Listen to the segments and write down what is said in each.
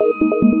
Música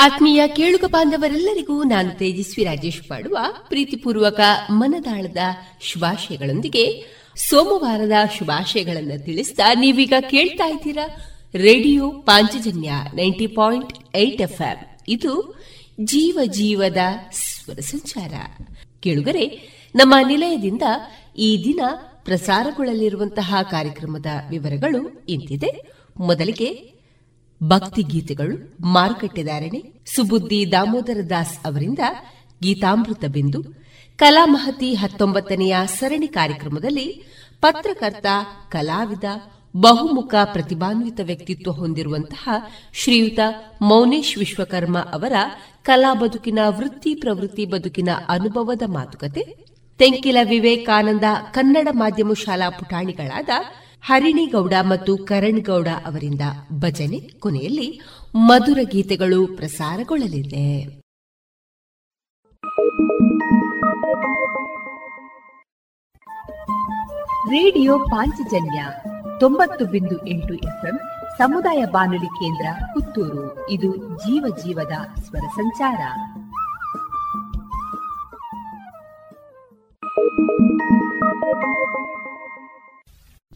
ಆತ್ಮೀಯ ಕೇಳುಗ ಬಾಂಧವರೆಲ್ಲರಿಗೂ ನಾನು ತೇಜಸ್ವಿ ರಾಜೇಶ್ ಮಾಡುವ ಪ್ರೀತಿಪೂರ್ವಕ ಮನದಾಳದ ಶುಭಾಶಯಗಳೊಂದಿಗೆ ಸೋಮವಾರದ ಶುಭಾಶಯಗಳನ್ನು ತಿಳಿಸಿದ ನೀವೀಗ ಕೇಳ್ತಾ ಇದ್ದೀರಾ radio Panchajanya ninety point eight F ಇದು ಜೀವ ಜೀವದ ಸ್ವರ ಸಂಚಾರ. ಕೇಳುಗರೆ, ನಮ್ಮ ನಿಲಯದಿಂದ ಈ ದಿನ ಪ್ರಸಾರಗೊಳ್ಳಲಿರುವಂತಹ ಕಾರ್ಯಕ್ರಮದ ವಿವರಗಳು ಇಂತಿದೆ. ಮೊದಲಿಗೆ ಭಕ್ತಿ ಗೀತೆಗಳು ಮಾರುಕಟ್ಟೆದಾರಣೆ ಸುಬುದ್ದಿ ದಾಮೋದರ ದಾಸ್ ಅವರಿಂದ ಗೀತಾಮೃತ ಬಿಂದು ಕಲಾಮಹತಿ ಹತ್ತೊಂಬತ್ತನೆಯ ಸರಣಿ ಕಾರ್ಯಕ್ರಮದಲ್ಲಿ ಪತ್ರಕರ್ತ, ಕಲಾವಿದ, ಬಹುಮುಖ ಪ್ರತಿಭಾನ್ವಿತ ವ್ಯಕ್ತಿತ್ವ ಹೊಂದಿರುವಂತಹ ಶ್ರೀಯುತ ಮೌನೇಶ್ ವಿಶ್ವಕರ್ಮ ಅವರ ಕಲಾ ಬದುಕಿನ ವೃತ್ತಿ ಪ್ರವೃತ್ತಿ ಬದುಕಿನ ಅನುಭವದ ಮಾತುಕತೆ, ತೆಂಕಿಲ ವಿವೇಕಾನಂದ ಕನ್ನಡ ಮಾಧ್ಯಮ ಶಾಲಾ ಪುಟಾಣಿಗಳಾದ ಹರಿಣಿಗೌಡ ಮತ್ತು ಕರಣ್ ಗೌಡ ಅವರಿಂದ ಭಜನೆ ಕೊನೆಯಲ್ಲಿ ಮಧುರ ಗೀತೆಗಳು ಪ್ರಸಾರಗೊಳ್ಳಲಿದೆ. ರೇಡಿಯೋ ಪಾಂಚಜನ್ಯ ತೊಂಬತ್ತು ಬಿಂದು ಎಂಟು ಎಫ್ಎಂ ಸಮುದಾಯ ಬಾನುಲಿ ಕೇಂದ್ರ ಪುತ್ತೂರು. ಇದು ಜೀವ ಜೀವದ ಸ್ವರ ಸಂಚಾರ.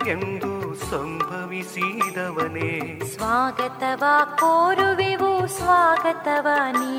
ನಮಗೆಂದು ಸಂಭವಿಸಿದವನೇ. ಸ್ವಾಗತವ ಕೋರುವೆವು ಸ್ವಾಗತವ ನೀ.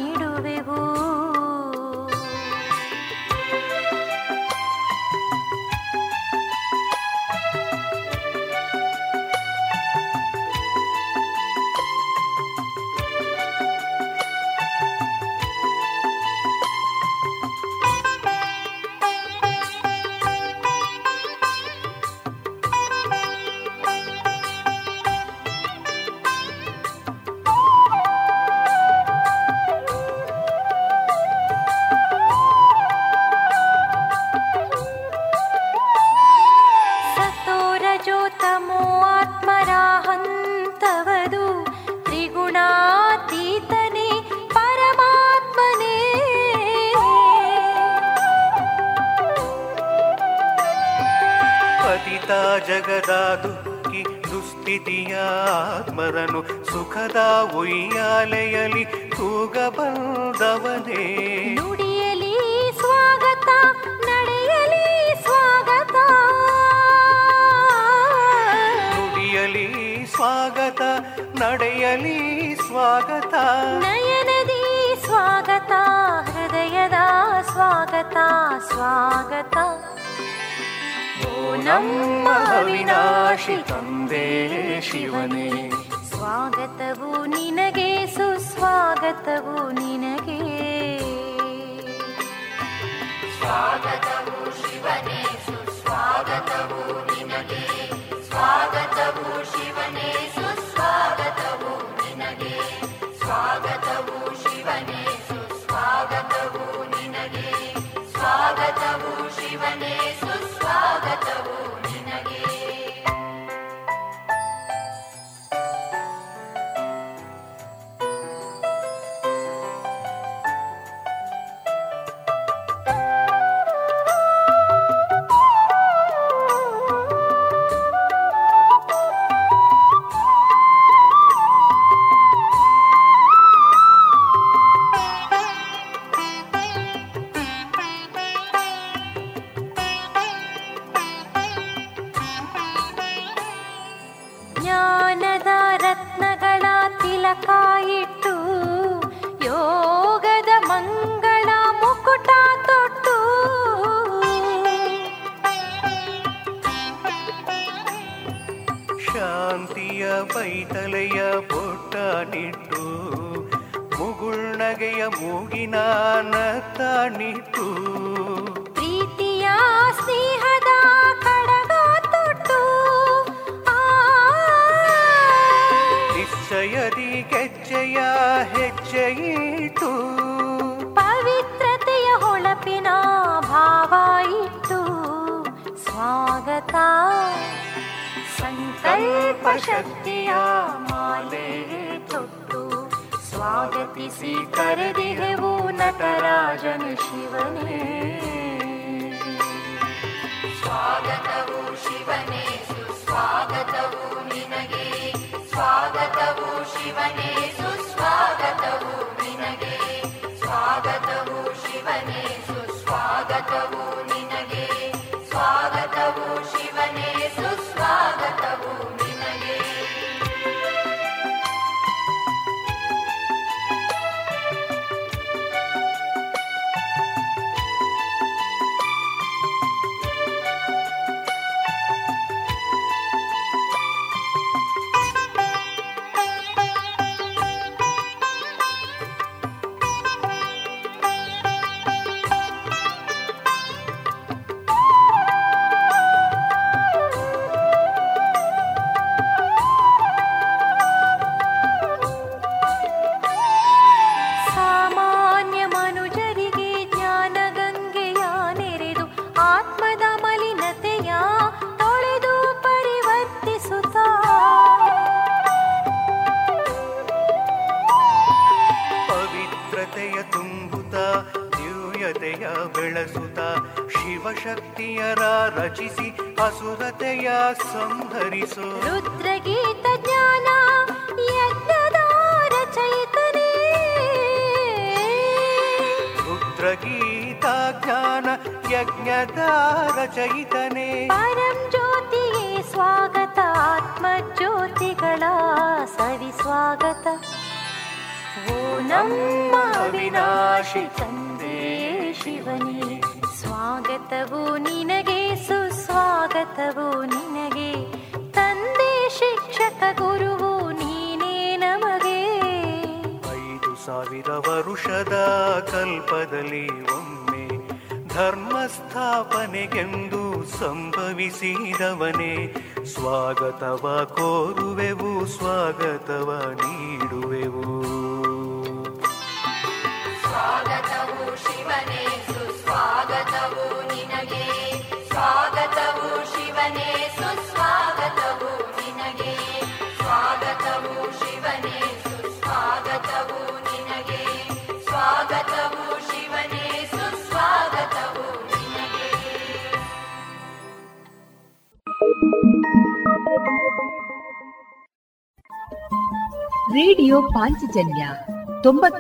पवित्रतया ಸ್ವಾಗತ ಸಂಕಲ್ಪ ಶಕ್ತಿಯ ಮಾಲೆ ತೊಟ್ಟು. ಸ್ವಾಗತಿಸಿ करे दिहे ಶಿವನೇ. ಸ್ವಾಗತವು ಶಿವನೇ शिव ನಿನಗೆ. शिवने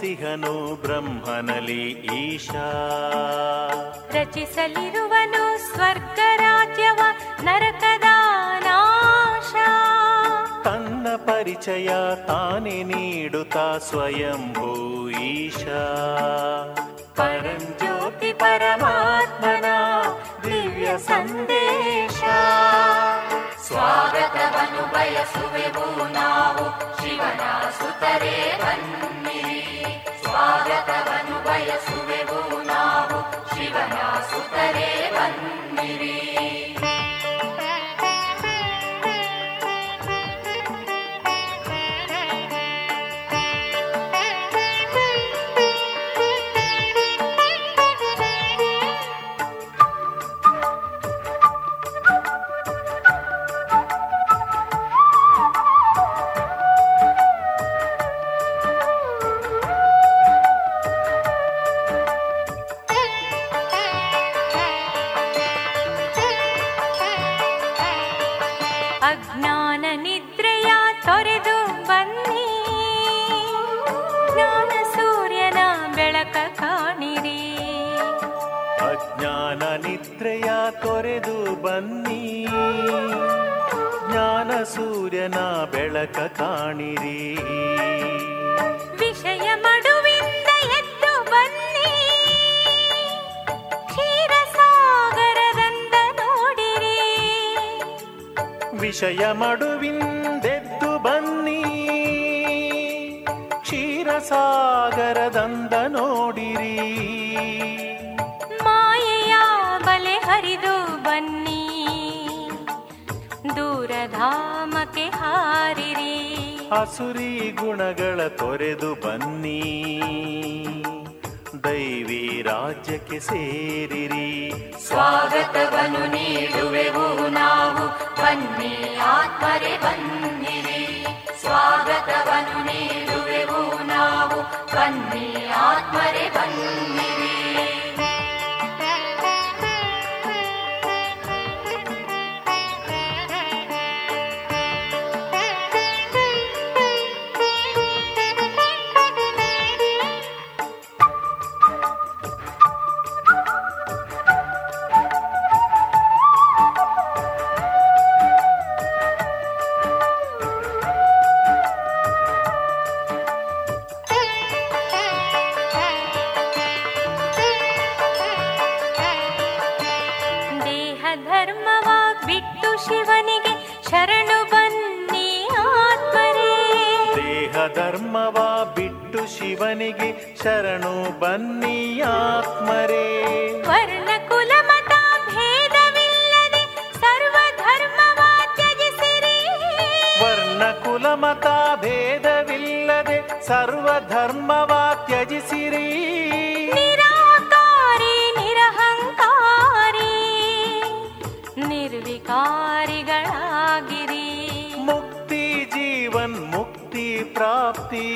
ಸಿಹನು ಬ್ರಹ್ಮನಲಿ ಈಶಾ ರಚಿಸಲಿರುವನು ಸ್ವರ್ಗ ರಾಜ್ಯವ ನರಕದ ನಾಶ ತನ್ನ ಪರಿಚಯ ತಾನೇ ನೀಡುತ್ತಾ ಸ್ವಯಂಭೂ ಈಶಾ ಪರಂಜ್ಯೋತಿ ಪರಮಾತ್ಮನ ದಿವ್ಯ ಸಂದೇಶ स्वागतमनुभयसु वयसु शिवना सुतरे वन्नि स्वागतमनुभयसु व्यगो शिवना सुतरे मन्मिरे ಬೆಳಕ ಕಾಣಿರಿ. ವಿಷಯ ಮಡುವಿಂದ ಎದ್ದು ಬನ್ನಿ. ಕ್ಷೀರಸಾಗರದಂದ ನೋಡಿರಿ. ವಿಷಯ ಮಡುವಿಂದೆದ್ದು ಬನ್ನಿ. ಕ್ಷೀರಸಾಗರದಂದ ನೋಡಿರಿ. ಮಾಯೆಯ ಬಲೆ ಹರಿದು ಬನ್ನಿ. ದೂರಧಾಮಕ್ಕೆ ಹಾರಿರಿ. ಹಸುರಿ ಗುಣಗಳ ತೊರೆದು ಬನ್ನಿ. ದೈವಿ ರಾಜ್ಯಕ್ಕೆ ಸೇರಿರಿ. ಸ್ವಾಗತವನ್ನು ನೀಡುವೆವು ನಾವು. ಬನ್ನಿ ಆತ್ಮರೆ ಬನ್ನಿರಿ. ಸ್ವಾಗತವನ್ನು ನೀಡುವೆವು ನಾವು. ಬನ್ನಿ ಆತ್ಮರೆ ಬನ್ನಿರಿ ಶಿವನಿಗೆ ಶರಣು ಬನ್ನಿ ಆತ್ಮರೇ. ವರ್ಣ ಕುಲ ಮತ ಭೇದವಿಲ್ಲದೆ ಸರ್ವಧರ್ಮವ ತ್ಯಜಿಸಿರಿ ವರ್ಣ ಕುಲ ಮತ ಭೇದವಿಲ್ಲದೆ ಸರ್ವಧರ್ಮವ ತ್ಯಜಿಸಿರಿ ನಿರಾಕಾರಿ ನಿರಹಂಕಾರಿ ನಿರ್ವಿಕಾರಿಗಳಾಗಿರಿ. ಮುಕ್ತಿ ಜೀವನ್ ಮುಕ್ತಿ ಪ್ರಾಪ್ತಿ.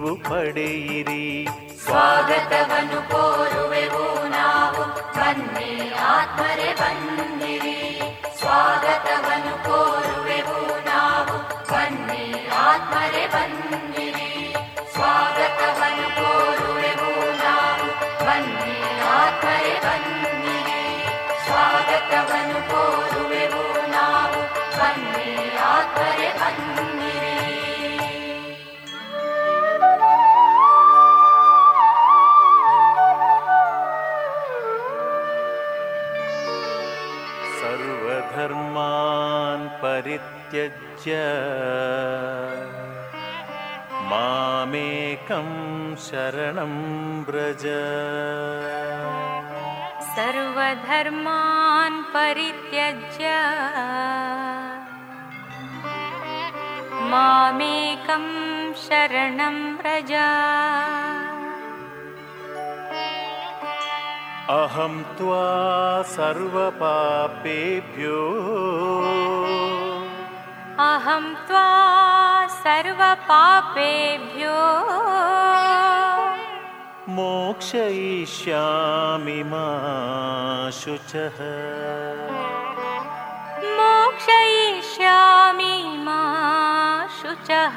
ನೀವು ಪಡೆಯಿರಿ. ಸ್ವಾಗತವನ್ನು ಕೋರುವೆವು ನಾವು. ಬನ್ನಿ, ಆತ್ಮರೆ ಬಂದಿರಿ ಸ್ವಾಗತವನ್ನು ಕೋರುವೆವು ನಾವು. ಬನ್ನಿ, ಆತ್ಮರೆ ಬಂದಿರಿ ಸ್ವಾಗತವನ್ನು ಕೋರುವೆವು ನಾವು. ಬನ್ನಿ, ಆತ್ಮರೆ ಬಂದಿರಿ ಸ್ವಾಗತವನ್ನು ಕೋರುವೆವು ನಾವು. ಬನ್ನಿ, ಆತ್ಮರೆ ಬನ್ನಿರಿ. परित्यज्य मामेकं शरणं व्रज। सर्वधर्मान् परित्यज्य। मामेकं शरणं व्रज। अहं त्वा सर्वपापेभ्यो अहं त्वा सर्वपापेभ्यो। मोक्षयिष्यामि मा शुचः। मोक्षयिष्यामि मा शुचः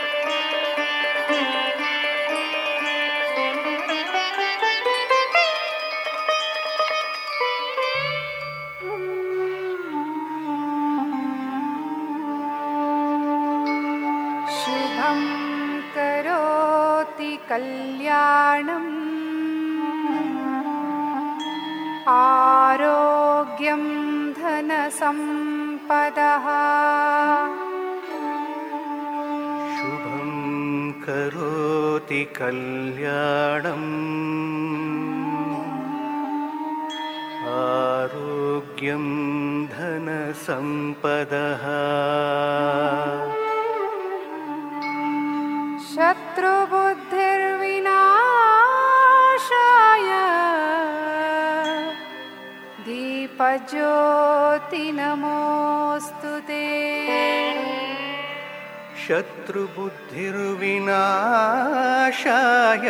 कल्याणम्। आरोग्यं धनसम्पदः। शत्रुबुद्धिर्विनाशाय दीपज्योति शत्रुबुद्धिर्विनाशाय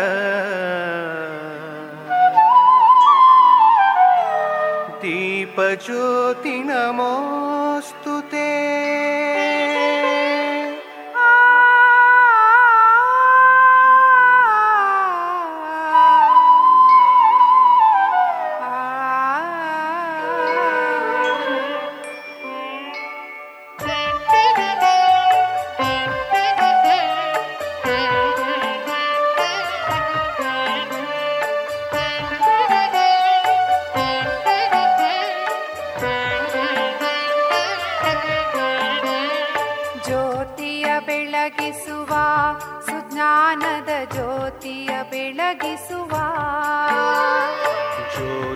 दीपज्योति नमोऽस्तु ते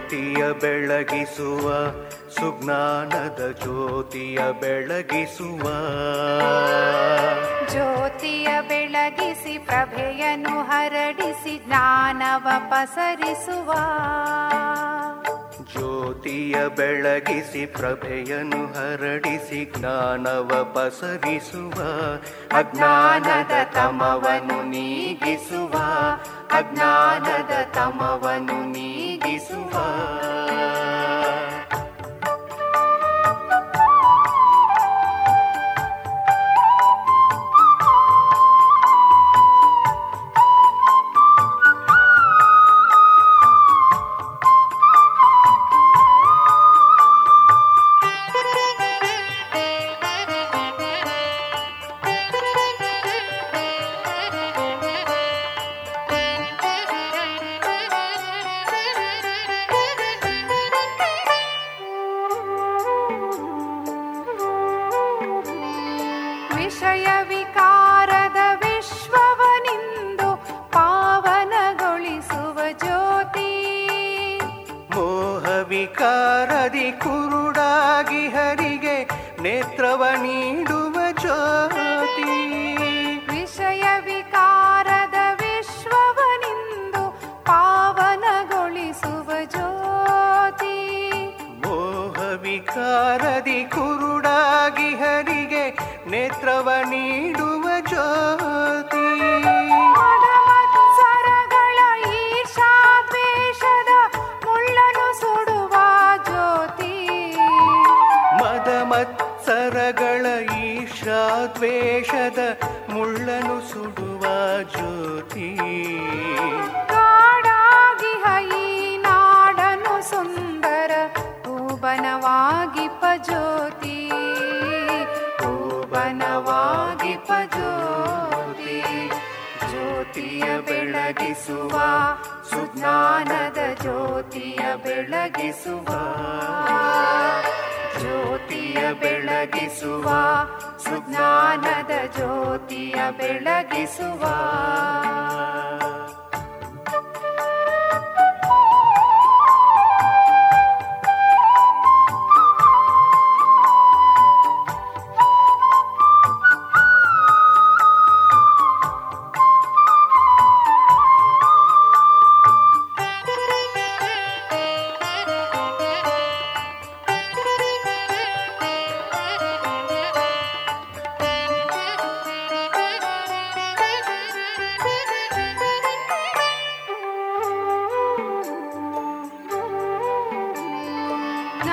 ಜ್ಯೋತಿಯ ಬೆಳಗಿಸುವ ಸುಜ್ಞಾನದ ಜ್ಯೋತಿಯ ಬೆಳಗಿಸುವ. ಜ್ಯೋತಿಯ ಬೆಳಗಿಸಿ ಪ್ರಭೆಯನ್ನು ಹರಡಿಸಿ ಜ್ಞಾನವ ಪಸರಿಸುವ. ಜ್ಯೋತಿಯ ಬೆಳಗಿಸಿ ಪ್ರಭೆಯನ್ನು ಹರಡಿಸಿ ಜ್ಞಾನವ ಪಸರಿಸುವ. ಅಜ್ಞಾನದ ತಮವನ್ನು ನೀಗಿಸುವ ಅಜ್ಞಾನದ ತಮವನ್ನು ನೀಗಿಸುವ ವಿಷಯ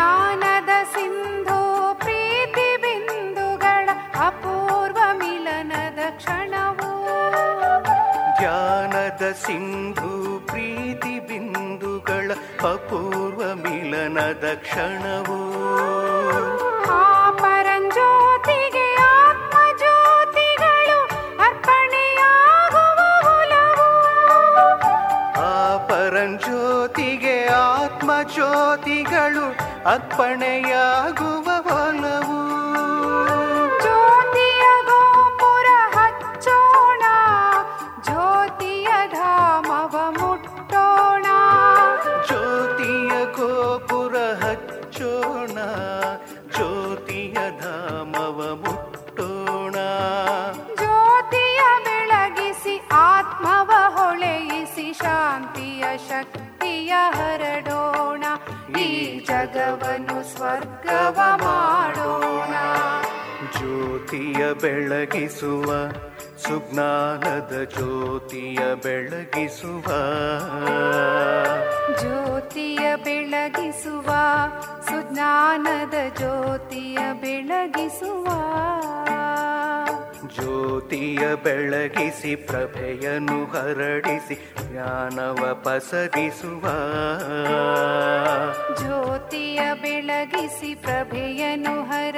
ಜ್ಞಾನದ ಸಿಂಧು ಪ್ರೀತಿ ಬಿಂದುಗಳ ಅಪೂರ್ವ ಮಿಲನದ ಕ್ಷಣವು. ಜ್ಞಾನದ ಸಿಂಧು ಪ್ರೀತಿ ಬಿಂದುಗಳ ಅಪೂರ್ವ ಮಿಲನದ ಕ್ಷಣವು. ಅರ್ಪಣೆಯಾಗುವ ಬೆಳಗಿಸುವ ಸುಜ್ಞಾನದ ಜ್ಯೋತಿಯ ಬೆಳಗಿಸುವ. ಜ್ಯೋತಿಯ ಬೆಳಗಿಸುವ ಸುಜ್ಞಾನದ ಜ್ಯೋತಿಯ ಬೆಳಗಿಸುವ. ಜ್ಯೋತಿಯ ಬೆಳಗಿಸಿ ಪ್ರಭೆಯನ್ನು ಹರಡಿಸಿ ಜ್ಞಾನವ ಪಸರಿಸುವ ಜ್ಯೋತಿಯ ಬೆಳಗಿಸಿ ಪ್ರಭೆಯನ್ನು ಹರಡಿಸಿ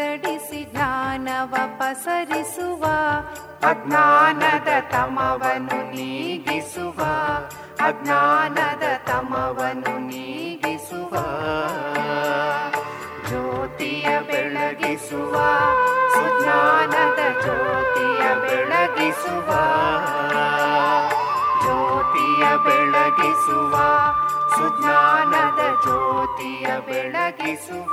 ಜ್ಞಾನವ ಪಸರಿಸುವ ಅಜ್ಞಾನದ ತಮವನು ನೀಗಿಸುವ ಅಜ್ಞಾನದ ತಮವನು ನೀಗಿಸುವ, ಜ್ಯೋತಿಯ ಬೆಳಗಿಸುವ, ಸುಜ್ಞಾನದ ಜ್ಯೋತಿಯ ಬೆಳಗಿಸುವ ಜ್ಯೋತಿಯ ಬೆಳಗಿಸುವ, ಸುಜ್ಞಾನದ ಜ್ಯೋತಿಯ ಬೆಳಗಿಸುವ.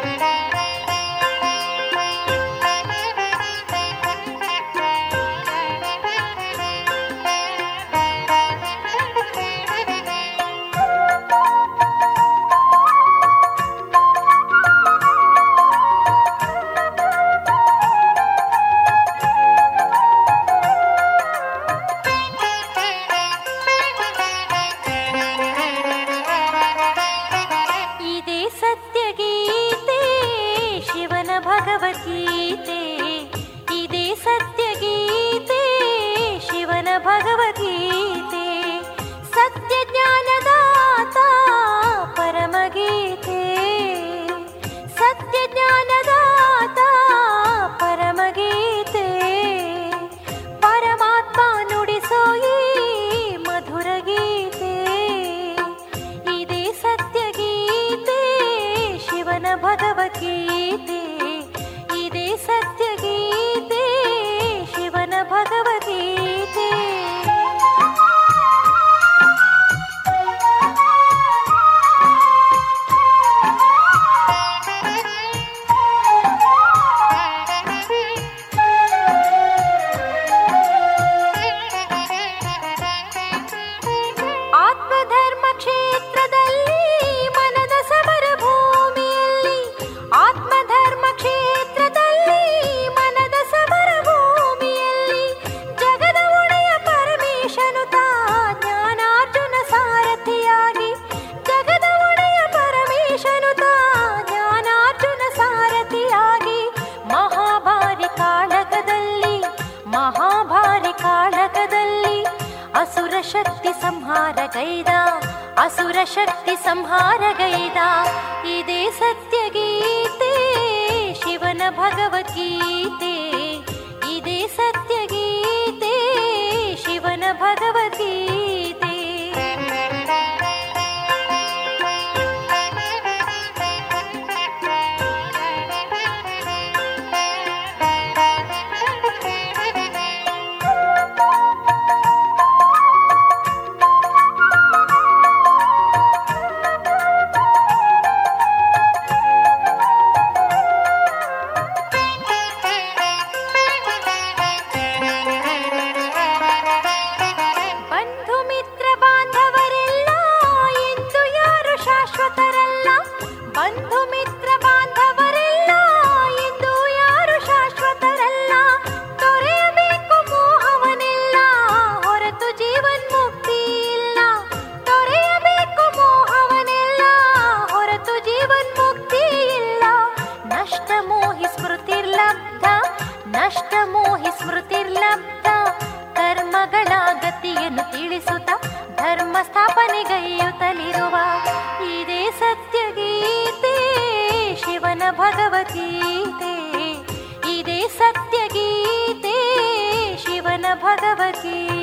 भगवती।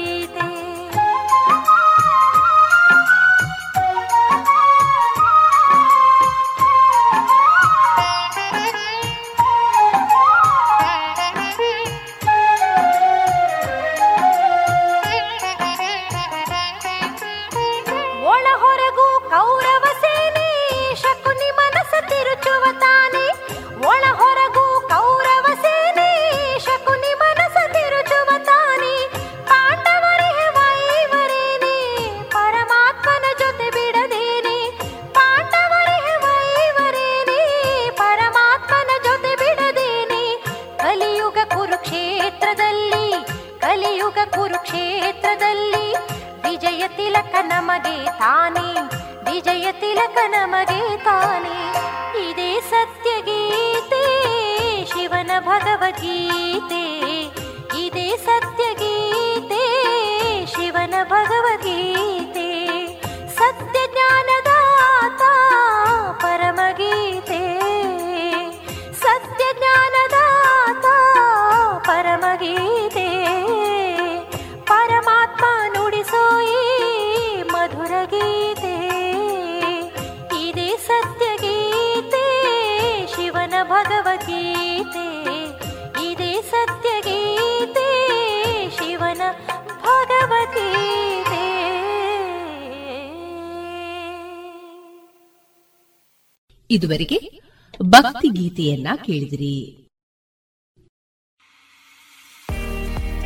ಇದುವರೆಗೆ ಭಕ್ತಿ ಗೀತೆಯನ್ನ ಕೇಳಿದಿರಿ.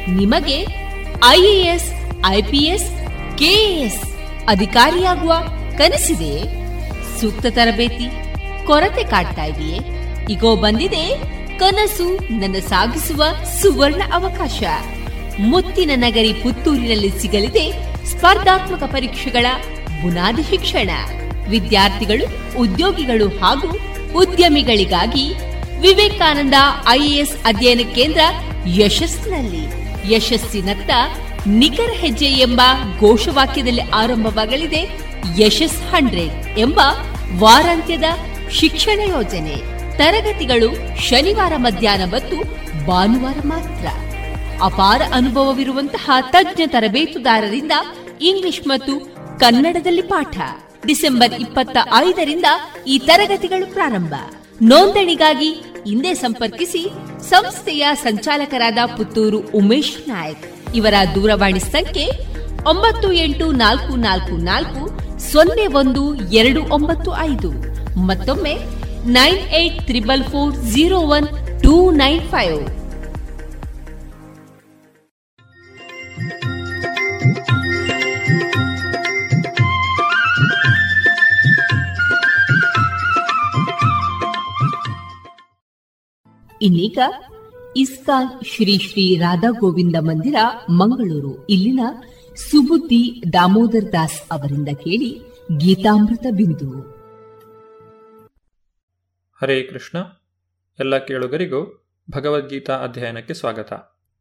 ನಿಮಗೆ ಐಎಎಸ್, ಐಪಿಎಸ್, ಕೆಎಎಸ್ ಅಧಿಕಾರಿಯಾಗುವ ಕನಸಿದೆ. ಸೂಕ್ತ ತರಬೇತಿ, ಕೊರತೆ ಕಾಡ್ತಾ ಇದೆಯೇ? ಈಗೋ ಬಂದಿದೆ ಕನಸು ನನ್ನ ಸಾಗಿಸುವ ಸುವರ್ಣ ಅವಕಾಶ. ಮುತ್ತಿನ ನಗರಿ ಪುತ್ತೂರಿನಲ್ಲಿ ಸಿಗಲಿದೆ ಸ್ಪರ್ಧಾತ್ಮಕ ಪರೀಕ್ಷೆಗಳ ಬುನಾದಿ ಶಿಕ್ಷಣ. ವಿದ್ಯಾರ್ಥಿಗಳು, ಉದ್ಯೋಗಿಗಳು ಹಾಗೂ ಉದ್ಯಮಿಗಳಿಗಾಗಿ ವಿವೇಕಾನಂದ ಐಎಎಸ್ ಅಧ್ಯಯನ ಕೇಂದ್ರ ಯಶಸ್ಸಿನಲ್ಲಿ ಯಶಸ್ಸಿನತ್ತ ನಿಖರ ಹೆಜ್ಜೆ ಎಂಬ ಘೋಷವಾಕ್ಯದಲ್ಲಿ ಆರಂಭವಾಗಲಿದೆ ಯಶಸ್ ಹಂಡ್ರೆಡ್ ಎಂಬ ವಾರಾಂತ್ಯದ ಶಿಕ್ಷಣ ಯೋಜನೆ. ತರಗತಿಗಳು ಶನಿವಾರ ಮಧ್ಯಾಹ್ನ ಮತ್ತು ಭಾನುವಾರ ಮಾತ್ರ. ಅಪಾರ ಅನುಭವವಿರುವಂತಹ ತಜ್ಞ ತರಬೇತುದಾರರಿಂದ ಇಂಗ್ಲಿಷ್ ಮತ್ತು ಕನ್ನಡದಲ್ಲಿ ಪಾಠ. ಡಿಸೆಂಬರ್ ಇಪ್ಪತ್ತ ಐದರಿಂದ ಈ ತರಗತಿಗಳು ಪ್ರಾರಂಭ. ನೋಂದಣಿಗಾಗಿ ಹಿಂದೆ ಸಂಪರ್ಕಿಸಿ ಸಂಸ್ಥೆಯ ಸಂಚಾಲಕರಾದ ಪುತ್ತೂರು ಉಮೇಶ್ ನಾಯಕ್. ಇವರ ದೂರವಾಣಿ ಸಂಖ್ಯೆ ಒಂಬತ್ತು ಎಂಟು ನಾಲ್ಕು ನಾಲ್ಕು ನಾಲ್ಕು ಸೊನ್ನೆ ಒಂದು ಎರಡು ಒಂಬತ್ತು ಐದು. ಮತ್ತೊಮ್ಮೆ nine eight triple four zero one two nine five. ಇನ್ನೀಗ ಇಸ್ಕಾನ್ ಶ್ರೀ ಶ್ರೀ ರಾಧಾ ಗೋವಿಂದ ಮಂದಿರ, ಮಂಗಳೂರು. ಇಲ್ಲಿನ ಸುಬುದ್ದಿ ದಾಮೋದರ್ ದಾಸ್ ಅವರಿಂದ ಕೇಳಿ ಗೀತಾಮೃತ ಬಿಂದು. ಹರೇ ಕೃಷ್ಣ. ಎಲ್ಲ ಕೇಳುಗರಿಗೂ ಭಗವದ್ಗೀತಾ ಅಧ್ಯಯನಕ್ಕೆ ಸ್ವಾಗತ.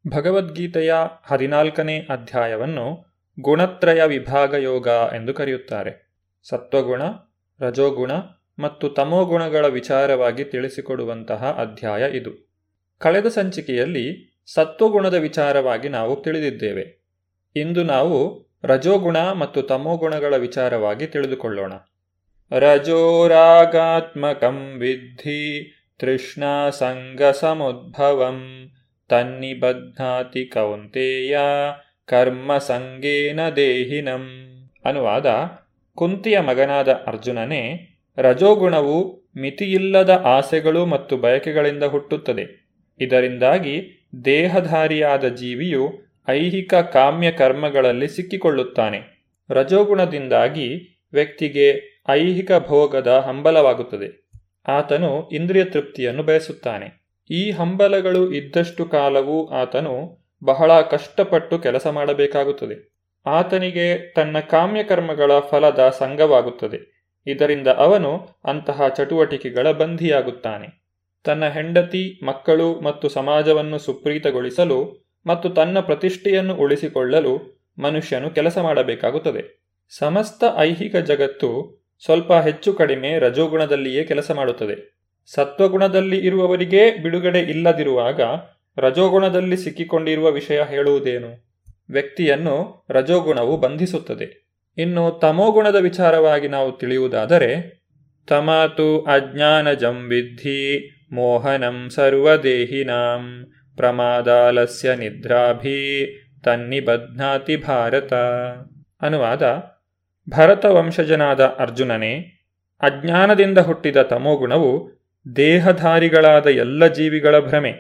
ಭಗವದ್ಗೀತೆಯ ಹದಿನಾಲ್ಕನೇ ಅಧ್ಯಾಯವನ್ನು ಗುಣತ್ರಯ ವಿಭಾಗ ಯೋಗ ಎಂದು ಕರೆಯುತ್ತಾರೆ. ಸತ್ವಗುಣ, ರಜೋಗುಣ ಮತ್ತು ತಮೋಗುಣಗಳ ವಿಚಾರವಾಗಿ ತಿಳಿಸಿಕೊಡುವಂತಹ ಅಧ್ಯಾಯ ಇದು. ಕಳೆದ ಸಂಚಿಕೆಯಲ್ಲಿ ಸತ್ವಗುಣದ ವಿಚಾರವಾಗಿ ನಾವು ತಿಳಿದಿದ್ದೇವೆ. ಇಂದು ನಾವು ರಜೋಗುಣ ಮತ್ತು ತಮೋಗುಣಗಳ ವಿಚಾರವಾಗಿ ತಿಳಿದುಕೊಳ್ಳೋಣ. ರಜೋರಾಗಾತ್ಮಕಂ ವಿದ್ಧಿ ತೃಷ್ಣಾ ಸಂಗ ಸಮುದ್ಭವಂ ತನ್ನಿಬಧ್ನಾತಿ ಕೌಂತೆಯ ಕರ್ಮ ಸಂಗೇನ ದೇಹಿನಂ. ಅನುವಾದ ಕುಂತಿಯ ಮಗನಾದ ಅರ್ಜುನನೇ ರಜೋಗುಣವು ಮಿತಿಯಿಲ್ಲದ ಆಸೆಗಳು ಮತ್ತು ಬಯಕೆಗಳಿಂದ ಹುಟ್ಟುತ್ತದೆ. ಇದರಿಂದಾಗಿ ದೇಹಧಾರಿಯಾದ ಜೀವಿಯು ಐಹಿಕ ಕಾಮ್ಯ ಕರ್ಮಗಳಲ್ಲಿ ಸಿಕ್ಕಿಕೊಳ್ಳುತ್ತಾನೆ. ರಜೋಗುಣದಿಂದಾಗಿ ವ್ಯಕ್ತಿಗೆ ಐಹಿಕ ಭೋಗದ ಹಂಬಲವಾಗುತ್ತದೆ. ಆತನು ಇಂದ್ರಿಯ ತೃಪ್ತಿಯನ್ನು ಬಯಸುತ್ತಾನೆ. ಈ ಹಂಬಲಗಳು ಇದ್ದಷ್ಟು ಕಾಲವೂ ಆತನು ಬಹಳ ಕಷ್ಟಪಟ್ಟು ಕೆಲಸ ಮಾಡಬೇಕಾಗುತ್ತದೆ. ಆತನಿಗೆ ತನ್ನ ಕಾಮ್ಯಕರ್ಮಗಳ ಫಲದ ಸಂಘವಾಗುತ್ತದೆ ಇದರಿಂದ ಅವನು ಅಂತಹ ಚಟುವಟಿಕೆಗಳ ಬಂಧಿಯಾಗುತ್ತಾನೆ. ತನ್ನ ಹೆಂಡತಿ, ಮಕ್ಕಳು ಮತ್ತು ಸಮಾಜವನ್ನು ಸುಪ್ರೀತಗೊಳಿಸಲು ಮತ್ತು ತನ್ನ ಪ್ರತಿಷ್ಠೆಯನ್ನು ಉಳಿಸಿಕೊಳ್ಳಲು ಮನುಷ್ಯನು ಕೆಲಸ ಮಾಡಬೇಕಾಗುತ್ತದೆ. ಸಮಸ್ತ ಐಹಿಕ ಜಗತ್ತು ಸ್ವಲ್ಪ ಹೆಚ್ಚು ಕಡಿಮೆ ರಜೋಗುಣದಲ್ಲಿಯೇ ಕೆಲಸ ಮಾಡುತ್ತದೆ. ಸತ್ವಗುಣದಲ್ಲಿ ಇರುವವರಿಗೆ ಬಿಡುಗಡೆ ಇಲ್ಲದಿರುವಾಗ ರಜೋಗುಣದಲ್ಲಿ ಸಿಕ್ಕಿಕೊಂಡಿರುವ ವಿಷಯ ಹೇಳುವುದೇನು? ವ್ಯಕ್ತಿಯನ್ನು ರಜೋಗುಣವು ಬಂಧಿಸುತ್ತದೆ. ಇನ್ನು ತಮೋಗುಣದ ವಿಚಾರವಾಗಿ ನಾವು ತಿಳಿಯುವುದಾದರೆ, ತಮಾತು ಅಜ್ಞಾನಜಂ ವಿದ್ಧಿ ಮೋಹನಂ ಸರ್ವದೇಹಿನಾಂ ಪ್ರಮಾದಾಲಸ್ಯ ನಿದ್ರಾಭಿ ತನ್ನಿಬಧ್ನಾತಿ ಭಾರತ. ಅನುವಾದ ಭರತ ವಂಶಜನಾದ ಅರ್ಜುನನೇ, ಅಜ್ಞಾನದಿಂದ ಹುಟ್ಟಿದ ತಮೋಗುಣವು ದೇಹಧಾರಿಗಳಾದ ಎಲ್ಲ ಜೀವಿಗಳ ಭ್ರಮೆ.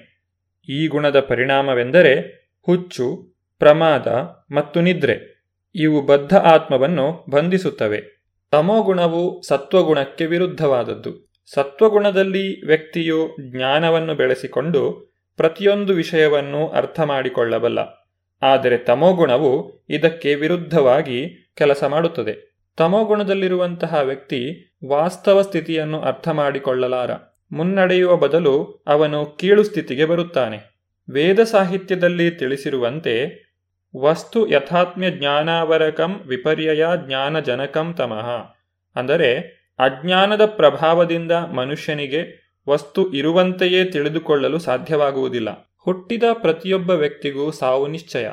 ಈ ಗುಣದ ಪರಿಣಾಮವೆಂದರೆ ಹುಚ್ಚು, ಪ್ರಮಾದ ಮತ್ತು ನಿದ್ರೆ. ಇವು ಬದ್ಧ ಆತ್ಮವನ್ನು ಬಂಧಿಸುತ್ತವೆ. ತಮೋಗುಣವು ಸತ್ವಗುಣಕ್ಕೆ ವಿರುದ್ಧವಾದದ್ದು. ಸತ್ವಗುಣದಲ್ಲಿ ವ್ಯಕ್ತಿಯು ಜ್ಞಾನವನ್ನು ಬೆಳೆಸಿಕೊಂಡು ಪ್ರತಿಯೊಂದು ವಿಷಯವನ್ನು ಅರ್ಥ ಮಾಡಿಕೊಳ್ಳಬಲ್ಲ ಆದರೆ ತಮೋಗುಣವು ಇದಕ್ಕೆ ವಿರುದ್ಧವಾಗಿ ಕೆಲಸ ಮಾಡುತ್ತದೆ. ತಮೋಗುಣದಲ್ಲಿರುವಂತಹ ವ್ಯಕ್ತಿ ವಾಸ್ತವ ಸ್ಥಿತಿಯನ್ನು ಅರ್ಥ ಮಾಡಿಕೊಳ್ಳಲಾರ ಮುನ್ನಡೆಯುವ ಬದಲು ಅವನು ಕೀಳು ಸ್ಥಿತಿಗೆ ಬರುತ್ತಾನೆ. ವೇದ ಸಾಹಿತ್ಯದಲ್ಲಿ ತಿಳಿಸಿರುವಂತೆ ವಸ್ತು ಯಥಾತ್ಮ್ಯ ಜ್ಞಾನಾವರಕಂ ವಿಪರ್ಯಯ ಜ್ಞಾನಜನಕಂ ತಮಃ. ಅಂದರೆ ಅಜ್ಞಾನದ ಪ್ರಭಾವದಿಂದ ಮನುಷ್ಯನಿಗೆ ವಸ್ತು ಇರುವಂತೆಯೇ ತಿಳಿದುಕೊಳ್ಳಲು ಸಾಧ್ಯವಾಗುವುದಿಲ್ಲ. ಹುಟ್ಟಿದ ಪ್ರತಿಯೊಬ್ಬ ವ್ಯಕ್ತಿಗೂ ಸಾವು ನಿಶ್ಚಯ.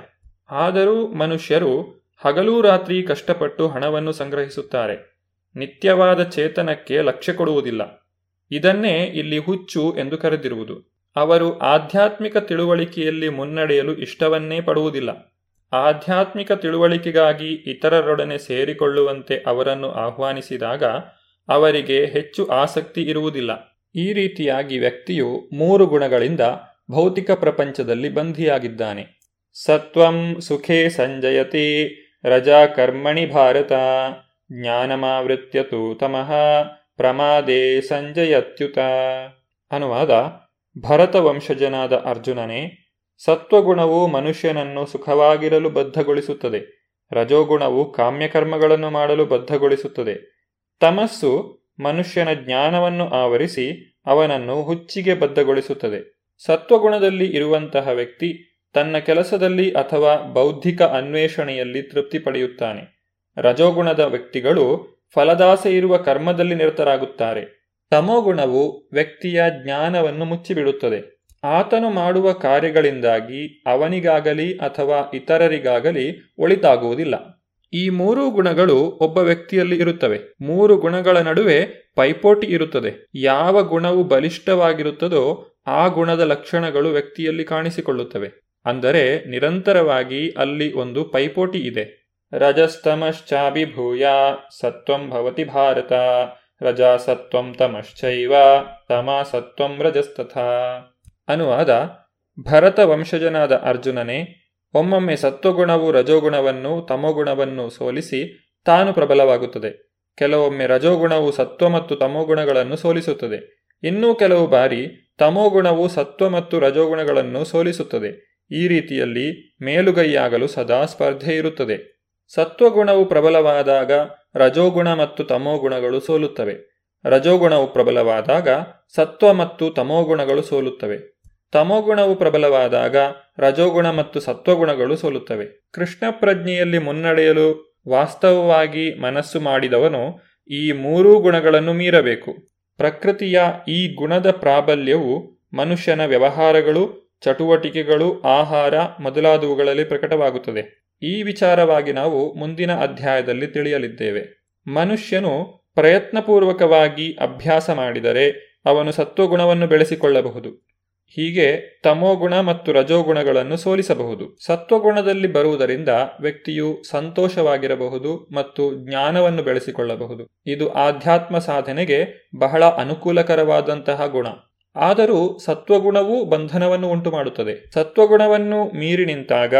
ಆದರೂ ಮನುಷ್ಯರು ಹಗಲೂ ರಾತ್ರಿ ಕಷ್ಟಪಟ್ಟು ಹಣವನ್ನು ಸಂಗ್ರಹಿಸುತ್ತಾರೆ. ನಿತ್ಯವಾದ ಚೇತನಕ್ಕೆ ಲಕ್ಷ್ಯ ಕೊಡುವುದಿಲ್ಲ. ಇದನ್ನೇ ಇಲ್ಲಿ ಹುಚ್ಚು ಎಂದು ಕರೆದಿರುವುದು. ಅವರು ಆಧ್ಯಾತ್ಮಿಕ ತಿಳುವಳಿಕೆಯಲ್ಲಿ ಮುನ್ನಡೆಯಲು ಇಷ್ಟವನ್ನೇ ಪಡುವುದಿಲ್ಲ. ಆಧ್ಯಾತ್ಮಿಕ ತಿಳುವಳಿಕೆಗಾಗಿ ಇತರರೊಡನೆ ಸೇರಿಕೊಳ್ಳುವಂತೆ ಅವರನ್ನು ಆಹ್ವಾನಿಸಿದಾಗ ಅವರಿಗೆ ಹೆಚ್ಚು ಆಸಕ್ತಿ ಇರುವುದಿಲ್ಲ. ಈ ರೀತಿಯಾಗಿ ವ್ಯಕ್ತಿಯು ಮೂರು ಗುಣಗಳಿಂದ ಭೌತಿಕ ಪ್ರಪಂಚದಲ್ಲಿ ಬಂಧಿಯಾಗಿದ್ದಾನೆ. ಸತ್ವಂ ಸುಖೇ ಸಂಜಯತಿ ರಜಾ ಕರ್ಮಣಿ ಭಾರತ ಜ್ಞಾನಮಾವೃತ್ಯತು ತಮಃ ಪ್ರಮಾದೇ ಸಂಜಯತ್ಯುತ. ಅನುವಾದ ಭರತ ವಂಶಜನಾದ ಅರ್ಜುನನೇ ಸತ್ವಗುಣವು ಮನುಷ್ಯನನ್ನು ಸುಖವಾಗಿರಲು ಬದ್ಧಗೊಳಿಸುತ್ತದೆ. ರಜೋಗುಣವು ಕಾಮ್ಯಕರ್ಮಗಳನ್ನು ಮಾಡಲು ಬದ್ಧಗೊಳಿಸುತ್ತದೆ. ತಮಸ್ಸು ಮನುಷ್ಯನ ಜ್ಞಾನವನ್ನು ಆವರಿಸಿ ಅವನನ್ನು ಹುಚ್ಚಿಗೆ ಬದ್ಧಗೊಳಿಸುತ್ತದೆ. ಸತ್ವಗುಣದಲ್ಲಿ ಇರುವಂತಹ ವ್ಯಕ್ತಿ ತನ್ನ ಕೆಲಸದಲ್ಲಿ ಅಥವಾ ಬೌದ್ಧಿಕ ಅನ್ವೇಷಣೆಯಲ್ಲಿ ತೃಪ್ತಿ ಪಡೆಯುತ್ತಾನೆ. ರಜೋಗುಣದ ವ್ಯಕ್ತಿಗಳು ಫಲದಾಸೆ ಇರುವ ಕರ್ಮದಲ್ಲಿ ನಿರತರಾಗುತ್ತಾರೆ. ತಮೋಗುಣವು ವ್ಯಕ್ತಿಯ ಜ್ಞಾನವನ್ನು ಮುಚ್ಚಿಬಿಡುತ್ತದೆ. ಆತನು ಮಾಡುವ ಕಾರ್ಯಗಳಿಂದಾಗಿ ಅವನಿಗಾಗಲಿ ಅಥವಾ ಇತರರಿಗಾಗಲಿ ಒಳಿತಾಗುವುದಿಲ್ಲ. ಈ ಮೂರು ಗುಣಗಳು ಒಬ್ಬ ವ್ಯಕ್ತಿಯಲ್ಲಿ ಇರುತ್ತವೆ. ಮೂರು ಗುಣಗಳ ನಡುವೆ ಪೈಪೋಟಿ ಇರುತ್ತದೆ. ಯಾವ ಗುಣವು ಬಲಿಷ್ಠವಾಗಿರುತ್ತದೋ ಆ ಗುಣದ ಲಕ್ಷಣಗಳು ವ್ಯಕ್ತಿಯಲ್ಲಿ ಕಾಣಿಸಿಕೊಳ್ಳುತ್ತವೆ. ಅಂದರೆ ನಿರಂತರವಾಗಿ ಅಲ್ಲಿ ಒಂದು ಪೈಪೋಟಿ ಇದೆ. ರಜಸ್ತಮಶ್ಚಾಭಿಭೂಯ ಸತ್ವಂ ಭವತಿ ಭಾರತ ರಜಾ ಸತ್ವಂ ತಮಶ್ಚೈವ, ತಮ ಸತ್ವಂ ರಜಸ್ತಥಾ. ಅನುವಾದ ಭರತ ವಂಶಜನಾದ ಅರ್ಜುನನೇ, ಒಮ್ಮೊಮ್ಮೆ ಸತ್ವಗುಣವು ರಜೋಗುಣವನ್ನು ತಮೋಗುಣವನ್ನು ಸೋಲಿಸಿ ತಾನು ಪ್ರಬಲವಾಗುತ್ತದೆ. ಕೆಲವೊಮ್ಮೆ ರಜೋಗುಣವು ಸತ್ವ ಮತ್ತು ತಮೋಗುಣಗಳನ್ನು ಸೋಲಿಸುತ್ತದೆ. ಇನ್ನೂ ಕೆಲವು ಬಾರಿ ತಮೋಗುಣವು ಸತ್ವ ಮತ್ತು ರಜೋಗುಣಗಳನ್ನು ಸೋಲಿಸುತ್ತದೆ. ಈ ರೀತಿಯಲ್ಲಿ ಮೇಲುಗೈಯಾಗಲು ಸದಾ ಸ್ಪರ್ಧೆ ಇರುತ್ತದೆ. ಸತ್ವಗುಣವು ಪ್ರಬಲವಾದಾಗ ರಜೋಗುಣ ಮತ್ತು ತಮೋಗುಣಗಳು ಸೋಲುತ್ತವೆ. ರಜೋಗುಣವು ಪ್ರಬಲವಾದಾಗ ಸತ್ವ ಮತ್ತು ತಮೋಗುಣಗಳು ಸೋಲುತ್ತವೆ. ತಮೋಗುಣವು ಪ್ರಬಲವಾದಾಗ ರಜೋಗುಣ ಮತ್ತು ಸತ್ವಗುಣಗಳು ಸೋಲುತ್ತವೆ. ಕೃಷ್ಣ ಪ್ರಜ್ಞೆಯಲ್ಲಿ ಮುನ್ನಡೆಯಲು ವಾಸ್ತವವಾಗಿ ಮನಸ್ಸು ಮಾಡಿದವನು ಈ ಮೂರೂ ಗುಣಗಳನ್ನು ಮೀರಬೇಕು. ಪ್ರಕೃತಿಯ ಈ ಗುಣದ ಪ್ರಾಬಲ್ಯವು ಮನುಷ್ಯನ ವ್ಯವಹಾರಗಳು, ಚಟುವಟಿಕೆಗಳು, ಆಹಾರ ಮೊದಲಾದವುಗಳಲ್ಲಿ ಪ್ರಕಟವಾಗುತ್ತದೆ. ಈ ವಿಚಾರವಾಗಿ ನಾವು ಮುಂದಿನ ಅಧ್ಯಾಯದಲ್ಲಿ ತಿಳಿಯಲಿದ್ದೇವೆ. ಮನುಷ್ಯನು ಪ್ರಯತ್ನಪೂರ್ವಕವಾಗಿ ಅಭ್ಯಾಸ ಮಾಡಿದರೆ ಅವನು ಸತ್ವಗುಣವನ್ನು ಬೆಳೆಸಿಕೊಳ್ಳಬಹುದು. ಹೀಗೆ ತಮೋಗುಣ ಮತ್ತು ರಜೋಗುಣಗಳನ್ನು ಸೋಲಿಸಬಹುದು. ಸತ್ವಗುಣದಲ್ಲಿ ಬರುವುದರಿಂದ ವ್ಯಕ್ತಿಯು ಸಂತೋಷವಾಗಿರಬಹುದು ಮತ್ತು ಜ್ಞಾನವನ್ನು ಬೆಳೆಸಿಕೊಳ್ಳಬಹುದು. ಇದು ಆಧ್ಯಾತ್ಮ ಸಾಧನೆಗೆ ಬಹಳ ಅನುಕೂಲಕರವಾದಂತಹ ಗುಣ. ಆದರೂ ಸತ್ವಗುಣವೂ ಬಂಧನವನ್ನು ಉಂಟು ಮಾಡುತ್ತದೆ ಸತ್ವಗುಣವನ್ನು ಮೀರಿ ನಿಂತಾಗ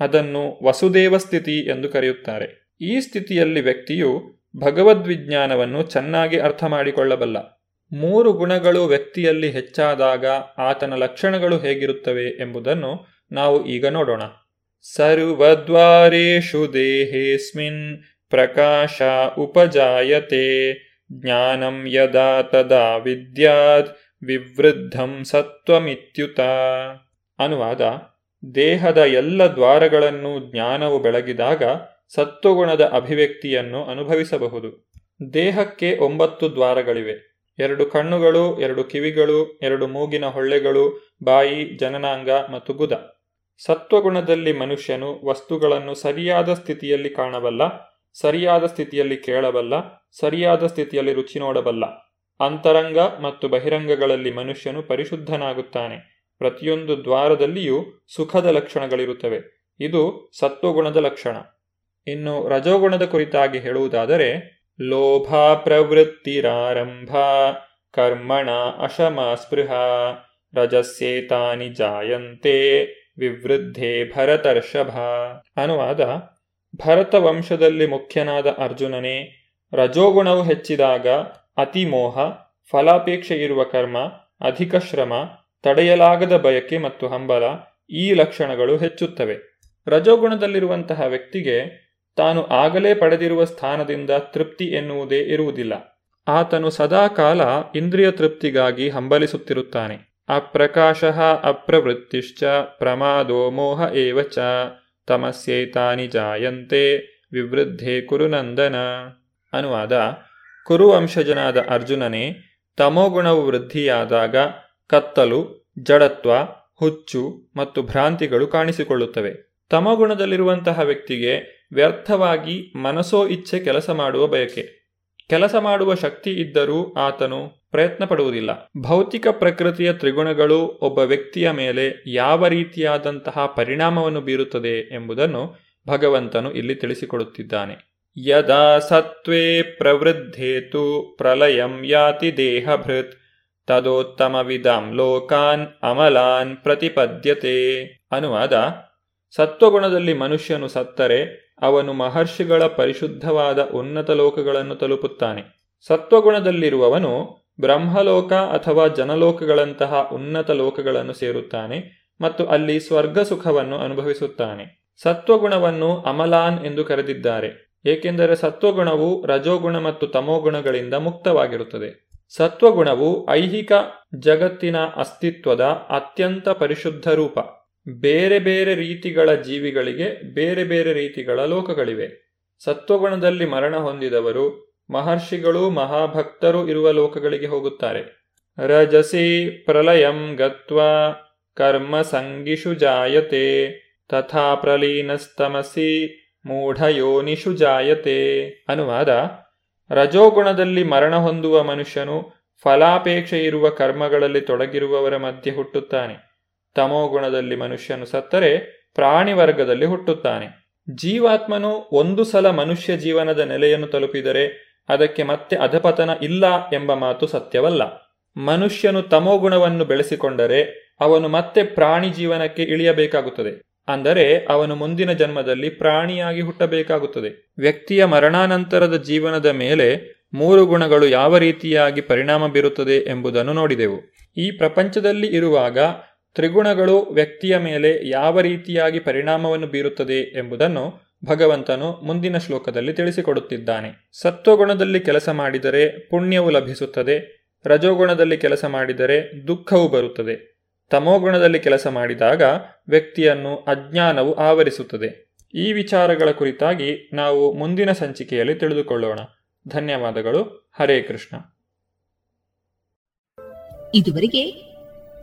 ಅದನ್ನು ವಸುದೇವ ಸ್ಥಿತಿ ಎಂದು ಕರೆಯುತ್ತಾರೆ. ಈ ಸ್ಥಿತಿಯಲ್ಲಿ ವ್ಯಕ್ತಿಯು ಭಗವದ್ವಿಜ್ಞಾನವನ್ನು ಚೆನ್ನಾಗಿ ಅರ್ಥ ಮಾಡಿಕೊಳ್ಳಬಲ್ಲ ಮೂರು ಗುಣಗಳು ವ್ಯಕ್ತಿಯಲ್ಲಿ ಹೆಚ್ಚಾದಾಗ ಆತನ ಲಕ್ಷಣಗಳು ಹೇಗಿರುತ್ತವೆ ಎಂಬುದನ್ನು ನಾವು ಈಗ ನೋಡೋಣ. ಸರ್ವದ್ವಾರೇಶು ದೇಹೇಸ್ಮಿನ್ ಪ್ರಕಾಶ ಉಪಜಾಯತೆ, ಜ್ಞಾನಂ ಯದಾ ತದಾ ವಿದ್ಯಾತ್ ವಿವೃದ್ಧಂ ಸತ್ವಮಿತ್ಯುತ. ಅನುವಾದ, ದೇಹದ ಎಲ್ಲ ದ್ವಾರಗಳನ್ನು ಜ್ಞಾನವು ಬೆಳಗಿದಾಗ ಸತ್ವಗುಣದ ಅಭಿವ್ಯಕ್ತಿಯನ್ನು ಅನುಭವಿಸಬಹುದು. ದೇಹಕ್ಕೆ ಒಂಬತ್ತು ದ್ವಾರಗಳಿವೆ. ಎರಡು ಕಣ್ಣುಗಳು, ಎರಡು ಕಿವಿಗಳು, ಎರಡು ಮೂಗಿನ ಹೊಳ್ಳೆಗಳು, ಬಾಯಿ, ಜನನಾಂಗ ಮತ್ತು ಗುದ. ಸತ್ವಗುಣದಲ್ಲಿ ಮನುಷ್ಯನು ವಸ್ತುಗಳನ್ನು ಸರಿಯಾದ ಸ್ಥಿತಿಯಲ್ಲಿ ಕಾಣಬಲ್ಲ, ಸರಿಯಾದ ಸ್ಥಿತಿಯಲ್ಲಿ ಕೇಳಬಲ್ಲ, ಸರಿಯಾದ ಸ್ಥಿತಿಯಲ್ಲಿ ರುಚಿ ನೋಡಬಲ್ಲ. ಅಂತರಂಗ ಮತ್ತು ಬಹಿರಂಗಗಳಲ್ಲಿ ಮನುಷ್ಯನು ಪರಿಶುದ್ಧನಾಗುತ್ತಾನೆ. ಪ್ರತಿಯೊಂದು ದ್ವಾರದಲ್ಲಿಯೂ ಸುಖದ ಲಕ್ಷಣಗಳಿರುತ್ತವೆ. ಇದು ಸತ್ವಗುಣದ ಲಕ್ಷಣ. ಇನ್ನು ರಜೋಗುಣದ ಕುರಿತಾಗಿ ಹೇಳುವುದಾದರೆ ಪ್ರವೃತ್ತಿರಾರಂಭ ಕರ್ಮಣ ಅಶಮ ಸ್ಪೃಹ ರಜಸ್ಯೇತಾನಿ ಜಾಯಂತೆ ವಿವೃದ್ಧೆ ಭರತರ್ಷಭ ಅನುವಾದ ಭರತ ವಂಶದಲ್ಲಿ ಮುಖ್ಯನಾದ ಅರ್ಜುನನೇ, ರಜೋಗುಣವು ಹೆಚ್ಚಿದಾಗ ಅತಿಮೋಹ, ಫಲಾಪೇಕ್ಷೆ ಇರುವ ಕರ್ಮ, ಅಧಿಕ ಶ್ರಮ, ತಡೆಯಲಾಗದ ಬಯಕೆ ಮತ್ತು ಹಂಬಲ ಈ ಲಕ್ಷಣಗಳು ಹೆಚ್ಚುತ್ತವೆ. ರಜೋಗುಣದಲ್ಲಿರುವಂತಹ ವ್ಯಕ್ತಿಗೆ ತಾನು ಆಗಲೇ ಪಡೆದಿರುವ ಸ್ಥಾನದಿಂದ ತೃಪ್ತಿ ಎನ್ನುವುದೇ ಇರುವುದಿಲ್ಲ. ಆತನು ಸದಾಕಾಲ ಇಂದ್ರಿಯ ತೃಪ್ತಿಗಾಗಿ ಹಂಬಲಿಸುತ್ತಿರುತ್ತಾನೆ. ಅಪ್ರಕಾಶ ಅಪ್ರವೃತ್ತಿಶ್ಚ ಪ್ರಮಾದೋ ಮೋಹ ಏವ ಚ ತಮಸ್ಯೇತಾನಿ ಜಾಯಂತೆ ವಿವೃದ್ಧೆ ಕುರುನಂದನ ಅನುವಾದ ಕುರುವಂಶಜನಾದ ಅರ್ಜುನನೇ ತಮೋಗುಣವು ವೃದ್ಧಿಯಾದಾಗ ಕತ್ತಲು, ಜಡತ್ವ, ಹುಚ್ಚು ಮತ್ತು ಭ್ರಾಂತಿಗಳು ಕಾಣಿಸಿಕೊಳ್ಳುತ್ತವೆ. ತಮೋಗುಣದಲ್ಲಿರುವಂತಹ ವ್ಯಕ್ತಿಗೆ ವ್ಯರ್ಥವಾಗಿ ಮನಸೋ ಇಚ್ಛೆ ಕೆಲಸ ಮಾಡುವ ಬಯಕೆ. ಕೆಲಸ ಮಾಡುವ ಶಕ್ತಿ ಇದ್ದರೂ ಆತನು ಪ್ರಯತ್ನ ಪಡುವುದಿಲ್ಲ ಭೌತಿಕ ಪ್ರಕೃತಿಯ ತ್ರಿಗುಣಗಳು ಒಬ್ಬ ವ್ಯಕ್ತಿಯ ಮೇಲೆ ಯಾವ ರೀತಿಯಾದಂತಹ ಪರಿಣಾಮವನ್ನು ಬೀರುತ್ತದೆ ಎಂಬುದನ್ನು ಭಗವಂತನು ಇಲ್ಲಿ ತಿಳಿಸಿಕೊಡುತ್ತಿದ್ದಾನೆ. ಯದಾ ಸತ್ವೇ ಪ್ರವೃದ್ಧೇತು ಪ್ರಲಯಂ ಯಾತಿ ದೇಹಭೃತ್ ತದೋತ್ತಮವಿದಾಂ ಲೋಕಾನ್ ಅಮಲಾನ್ ಪ್ರತಿಪದ್ಯತೆ. ಅನುವಾದ, ಸತ್ವಗುಣದಲ್ಲಿ ಮನುಷ್ಯನು ಸತ್ತರೆ ಅವನು ಮಹರ್ಷಿಗಳ ಪರಿಶುದ್ಧವಾದ ಉನ್ನತ ಲೋಕಗಳನ್ನು ತಲುಪುತ್ತಾನೆ. ಸತ್ವಗುಣದಲ್ಲಿರುವವನು ಬ್ರಹ್ಮಲೋಕ ಅಥವಾ ಜನಲೋಕಗಳಂತಹ ಉನ್ನತ ಲೋಕಗಳನ್ನು ಸೇರುತ್ತಾನೆ ಮತ್ತು ಅಲ್ಲಿ ಸ್ವರ್ಗ ಸುಖವನ್ನು ಅನುಭವಿಸುತ್ತಾನೆ. ಸತ್ವಗುಣವನ್ನು ಅಮಲಾನ್ ಎಂದು ಕರೆದಿದ್ದಾರೆ, ಏಕೆಂದರೆ ಸತ್ವಗುಣವು ರಜೋಗುಣ ಮತ್ತು ತಮೋಗುಣಗಳಿಂದ ಮುಕ್ತವಾಗಿರುತ್ತದೆ. ಸತ್ವಗುಣವು ಐಹಿಕ ಜಗತ್ತಿನ ಅಸ್ತಿತ್ವದ ಅತ್ಯಂತ ಪರಿಶುದ್ಧ ರೂಪ. ಬೇರೆ ಬೇರೆ ರೀತಿಗಳ ಜೀವಿಗಳಿಗೆ ಬೇರೆ ಬೇರೆ ರೀತಿಗಳ ಲೋಕಗಳಿವೆ. ಸತ್ವಗುಣದಲ್ಲಿ ಮರಣ ಹೊಂದಿದವರು, ಮಹರ್ಷಿಗಳು, ಮಹಾಭಕ್ತರು ಇರುವ ಲೋಕಗಳಿಗೆ ಹೋಗುತ್ತಾರೆ. ರಜಸಿ ಪ್ರಲಯಂ ಗತ್ವ ಕರ್ಮ ಸಂಗಿಷು ಜಾಯತೆ, ತಥಾ ಪ್ರಲೀನಸ್ತಮಸಿ ಮೂಢಯೋನಿಷು ಜಾಯತೆ. ಅನುವಾದ, ರಜೋಗುಣದಲ್ಲಿ ಮರಣ ಹೊಂದುವ ಮನುಷ್ಯನು ಫಲಾಪೇಕ್ಷೆ ಇರುವ ಕರ್ಮಗಳಲ್ಲಿ ತೊಡಗಿರುವವರ ಮಧ್ಯೆ ಹುಟ್ಟುತ್ತಾನೆ. ತಮೋಗುಣದಲ್ಲಿ ಮನುಷ್ಯನು ಸತ್ತರೆ ಪ್ರಾಣಿ ವರ್ಗದಲ್ಲಿ ಹುಟ್ಟುತ್ತಾನೆ. ಜೀವಾತ್ಮನು ಒಂದು ಸಲ ಮನುಷ್ಯ ಜೀವನದ ನೆಲೆಯನ್ನು ತಲುಪಿದರೆ ಅದಕ್ಕೆ ಮತ್ತೆ ಅಧಪತನ ಇಲ್ಲ ಎಂಬ ಮಾತು ಸತ್ಯವಲ್ಲ. ಮನುಷ್ಯನು ತಮೋಗುಣವನ್ನು ಬೆಳೆಸಿಕೊಂಡರೆ ಅವನು ಮತ್ತೆ ಪ್ರಾಣಿ ಜೀವನಕ್ಕೆ ಇಳಿಯಬೇಕಾಗುತ್ತದೆ. ಅಂದರೆ ಅವನು ಮುಂದಿನ ಜನ್ಮದಲ್ಲಿ ಪ್ರಾಣಿಯಾಗಿ ಹುಟ್ಟಬೇಕಾಗುತ್ತದೆ. ವ್ಯಕ್ತಿಯ ಮರಣಾನಂತರದ ಜೀವನದ ಮೇಲೆ ಮೂರು ಗುಣಗಳು ಯಾವ ರೀತಿಯಾಗಿ ಪರಿಣಾಮ ಬೀರುತ್ತದೆ ಎಂಬುದನ್ನು ನೋಡಿದೆವು. ಈ ಪ್ರಪಂಚದಲ್ಲಿ ಇರುವಾಗ ತ್ರಿಗುಣಗಳು ವ್ಯಕ್ತಿಯ ಮೇಲೆ ಯಾವ ರೀತಿಯಾಗಿ ಪರಿಣಾಮವನ್ನು ಬೀರುತ್ತದೆ ಎಂಬುದನ್ನು ಭಗವಂತನು ಮುಂದಿನ ಶ್ಲೋಕದಲ್ಲಿ ತಿಳಿಸಿಕೊಡುತ್ತಿದ್ದಾನೆ. ಸತ್ವಗುಣದಲ್ಲಿ ಕೆಲಸ ಮಾಡಿದರೆ ಪುಣ್ಯವು ಲಭಿಸುತ್ತದೆ, ರಜೋಗುಣದಲ್ಲಿ ಕೆಲಸ ಮಾಡಿದರೆ ದುಃಖವು ಬರುತ್ತದೆ. ತಮೋಗುಣದಲ್ಲಿ ಕೆಲಸ ಮಾಡಿದಾಗ ವ್ಯಕ್ತಿಯನ್ನು ಅಜ್ಞಾನವು ಆವರಿಸುತ್ತದೆ. ಈ ವಿಚಾರಗಳ ಕುರಿತಾಗಿ ನಾವು ಮುಂದಿನ ಸಂಚಿಕೆಯಲ್ಲಿ ತಿಳಿದುಕೊಳ್ಳೋಣ. ಧನ್ಯವಾದಗಳು. ಹರೇ ಕೃಷ್ಣ. ಇದುವರೆಗೆ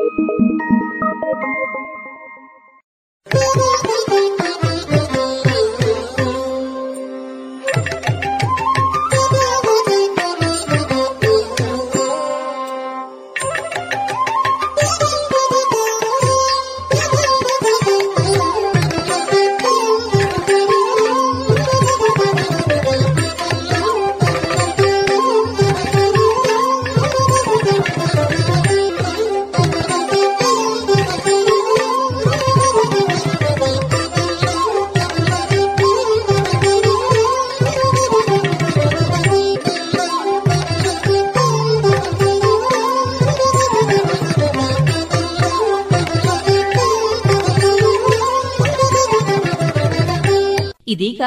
Thank you. ಇದೀಗ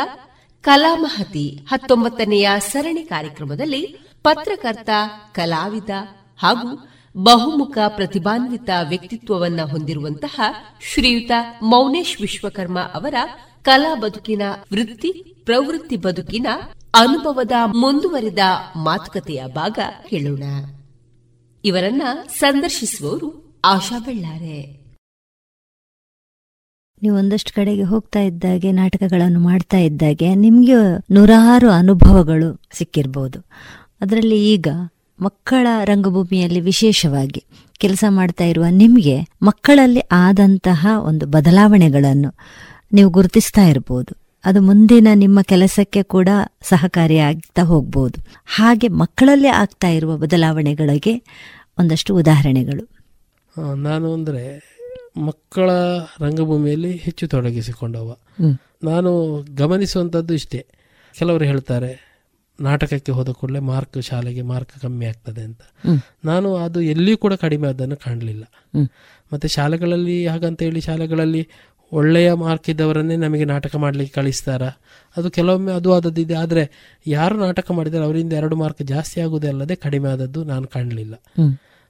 ಕಲಾಮಹತಿ ಹತ್ತೊಂಬತ್ತನೆಯ ಸರಣಿ ಕಾರ್ಯಕ್ರಮದಲ್ಲಿ ಪತ್ರಕರ್ತ, ಕಲಾವಿದ ಹಾಗೂ ಬಹುಮುಖ ಪ್ರತಿಭಾನ್ವಿತ ವ್ಯಕ್ತಿತ್ವವನ್ನ ಹೊಂದಿರುವಂತಹ ಶ್ರೀಯುತ ಮೌನೇಶ್ ವಿಶ್ವಕರ್ಮ ಅವರ ಕಲಾ ಬದುಕಿನ ವೃತ್ತಿ, ಪ್ರವೃತ್ತಿ ಬದುಕಿನ ಅನುಭವದ ಮುಂದುವರಿದ ಮಾತುಕತೆಯ ಭಾಗ ಕೇಳೋಣ. ಇವರನ್ನ ಸಂದರ್ಶಿಸುವವರು ಆಶಾ ಬೆಳ್ಳಾರೆ. ನೀವು ಒಂದಷ್ಟು ಕಡೆಗೆ ಹೋಗ್ತಾ ಇದ್ದಾಗೆ, ನಾಟಕಗಳನ್ನು ಮಾಡ್ತಾ ಇದ್ದಾಗೆ, ನಿಮಗೆ ನೂರಾರು ಅನುಭವಗಳು ಸಿಕ್ಕಿರ್ಬೋದು. ಅದರಲ್ಲಿ ಈಗ ಮಕ್ಕಳ ರಂಗಭೂಮಿಯಲ್ಲಿ ವಿಶೇಷವಾಗಿ ಕೆಲಸ ಮಾಡ್ತಾ ಇರುವ ನಿಮಗೆ ಮಕ್ಕಳಲ್ಲಿ ಆದಂತಹ ಒಂದು ಬದಲಾವಣೆಗಳನ್ನು ನೀವು ಗುರುತಿಸ್ತಾ ಇರ್ಬೋದು. ಅದು ಮುಂದಿನ ನಿಮ್ಮ ಕೆಲಸಕ್ಕೆ ಕೂಡ ಸಹಕಾರಿಯಾಗ್ತಾ ಹೋಗ್ಬೋದು. ಹಾಗೆ ಮಕ್ಕಳಲ್ಲೇ ಆಗ್ತಾ ಇರುವ ಬದಲಾವಣೆಗಳಿಗೆ ಒಂದಷ್ಟು ಉದಾಹರಣೆಗಳು. ನಾನು ಅಂದರೆ ಮಕ್ಕಳ ರಂಗಭೂಮಿಯಲ್ಲಿ ಹೆಚ್ಚು ತೊಡಗಿಸಿಕೊಂಡವ. ನಾನು ಗಮನಿಸುವಂಥದ್ದು ಇಷ್ಟೇ. ಕೆಲವರು ಹೇಳ್ತಾರೆ ನಾಟಕಕ್ಕೆ ಹೋದ ಕೂಡಲೇ ಮಾರ್ಕ್ ಶಾಲೆಗೆ ಮಾರ್ಕ್ ಕಮ್ಮಿ ಆಗ್ತದೆ ಅಂತ. ನಾನು ಅದು ಎಲ್ಲಿಯೂ ಕೂಡ ಕಡಿಮೆ ಅದನ್ನು ಕಾಣಲಿಲ್ಲ. ಮತ್ತು ಶಾಲೆಗಳಲ್ಲಿ ಹಾಗಂತ ಹೇಳಿ ಶಾಲೆಗಳಲ್ಲಿ ಒಳ್ಳೆಯ ಮಾರ್ಕ್ ಇದ್ದವರನ್ನೇ ನಮಗೆ ನಾಟಕ ಮಾಡಲಿಕ್ಕೆ ಕಳಿಸ್ತಾರ? ಅದು ಕೆಲವೊಮ್ಮೆ ಅದು ಆದದ್ದಿದೆ ಆದರೆ ಯಾರು ನಾಟಕ ಮಾಡಿದರೆ ಅವರಿಂದ ಎರಡು ಮಾರ್ಕ್ ಜಾಸ್ತಿ ಆಗುವುದೇ ಅಲ್ಲದೆ ಕಡಿಮೆ ಆದದ್ದು ನಾನು ಕಾಣಲಿಲ್ಲ.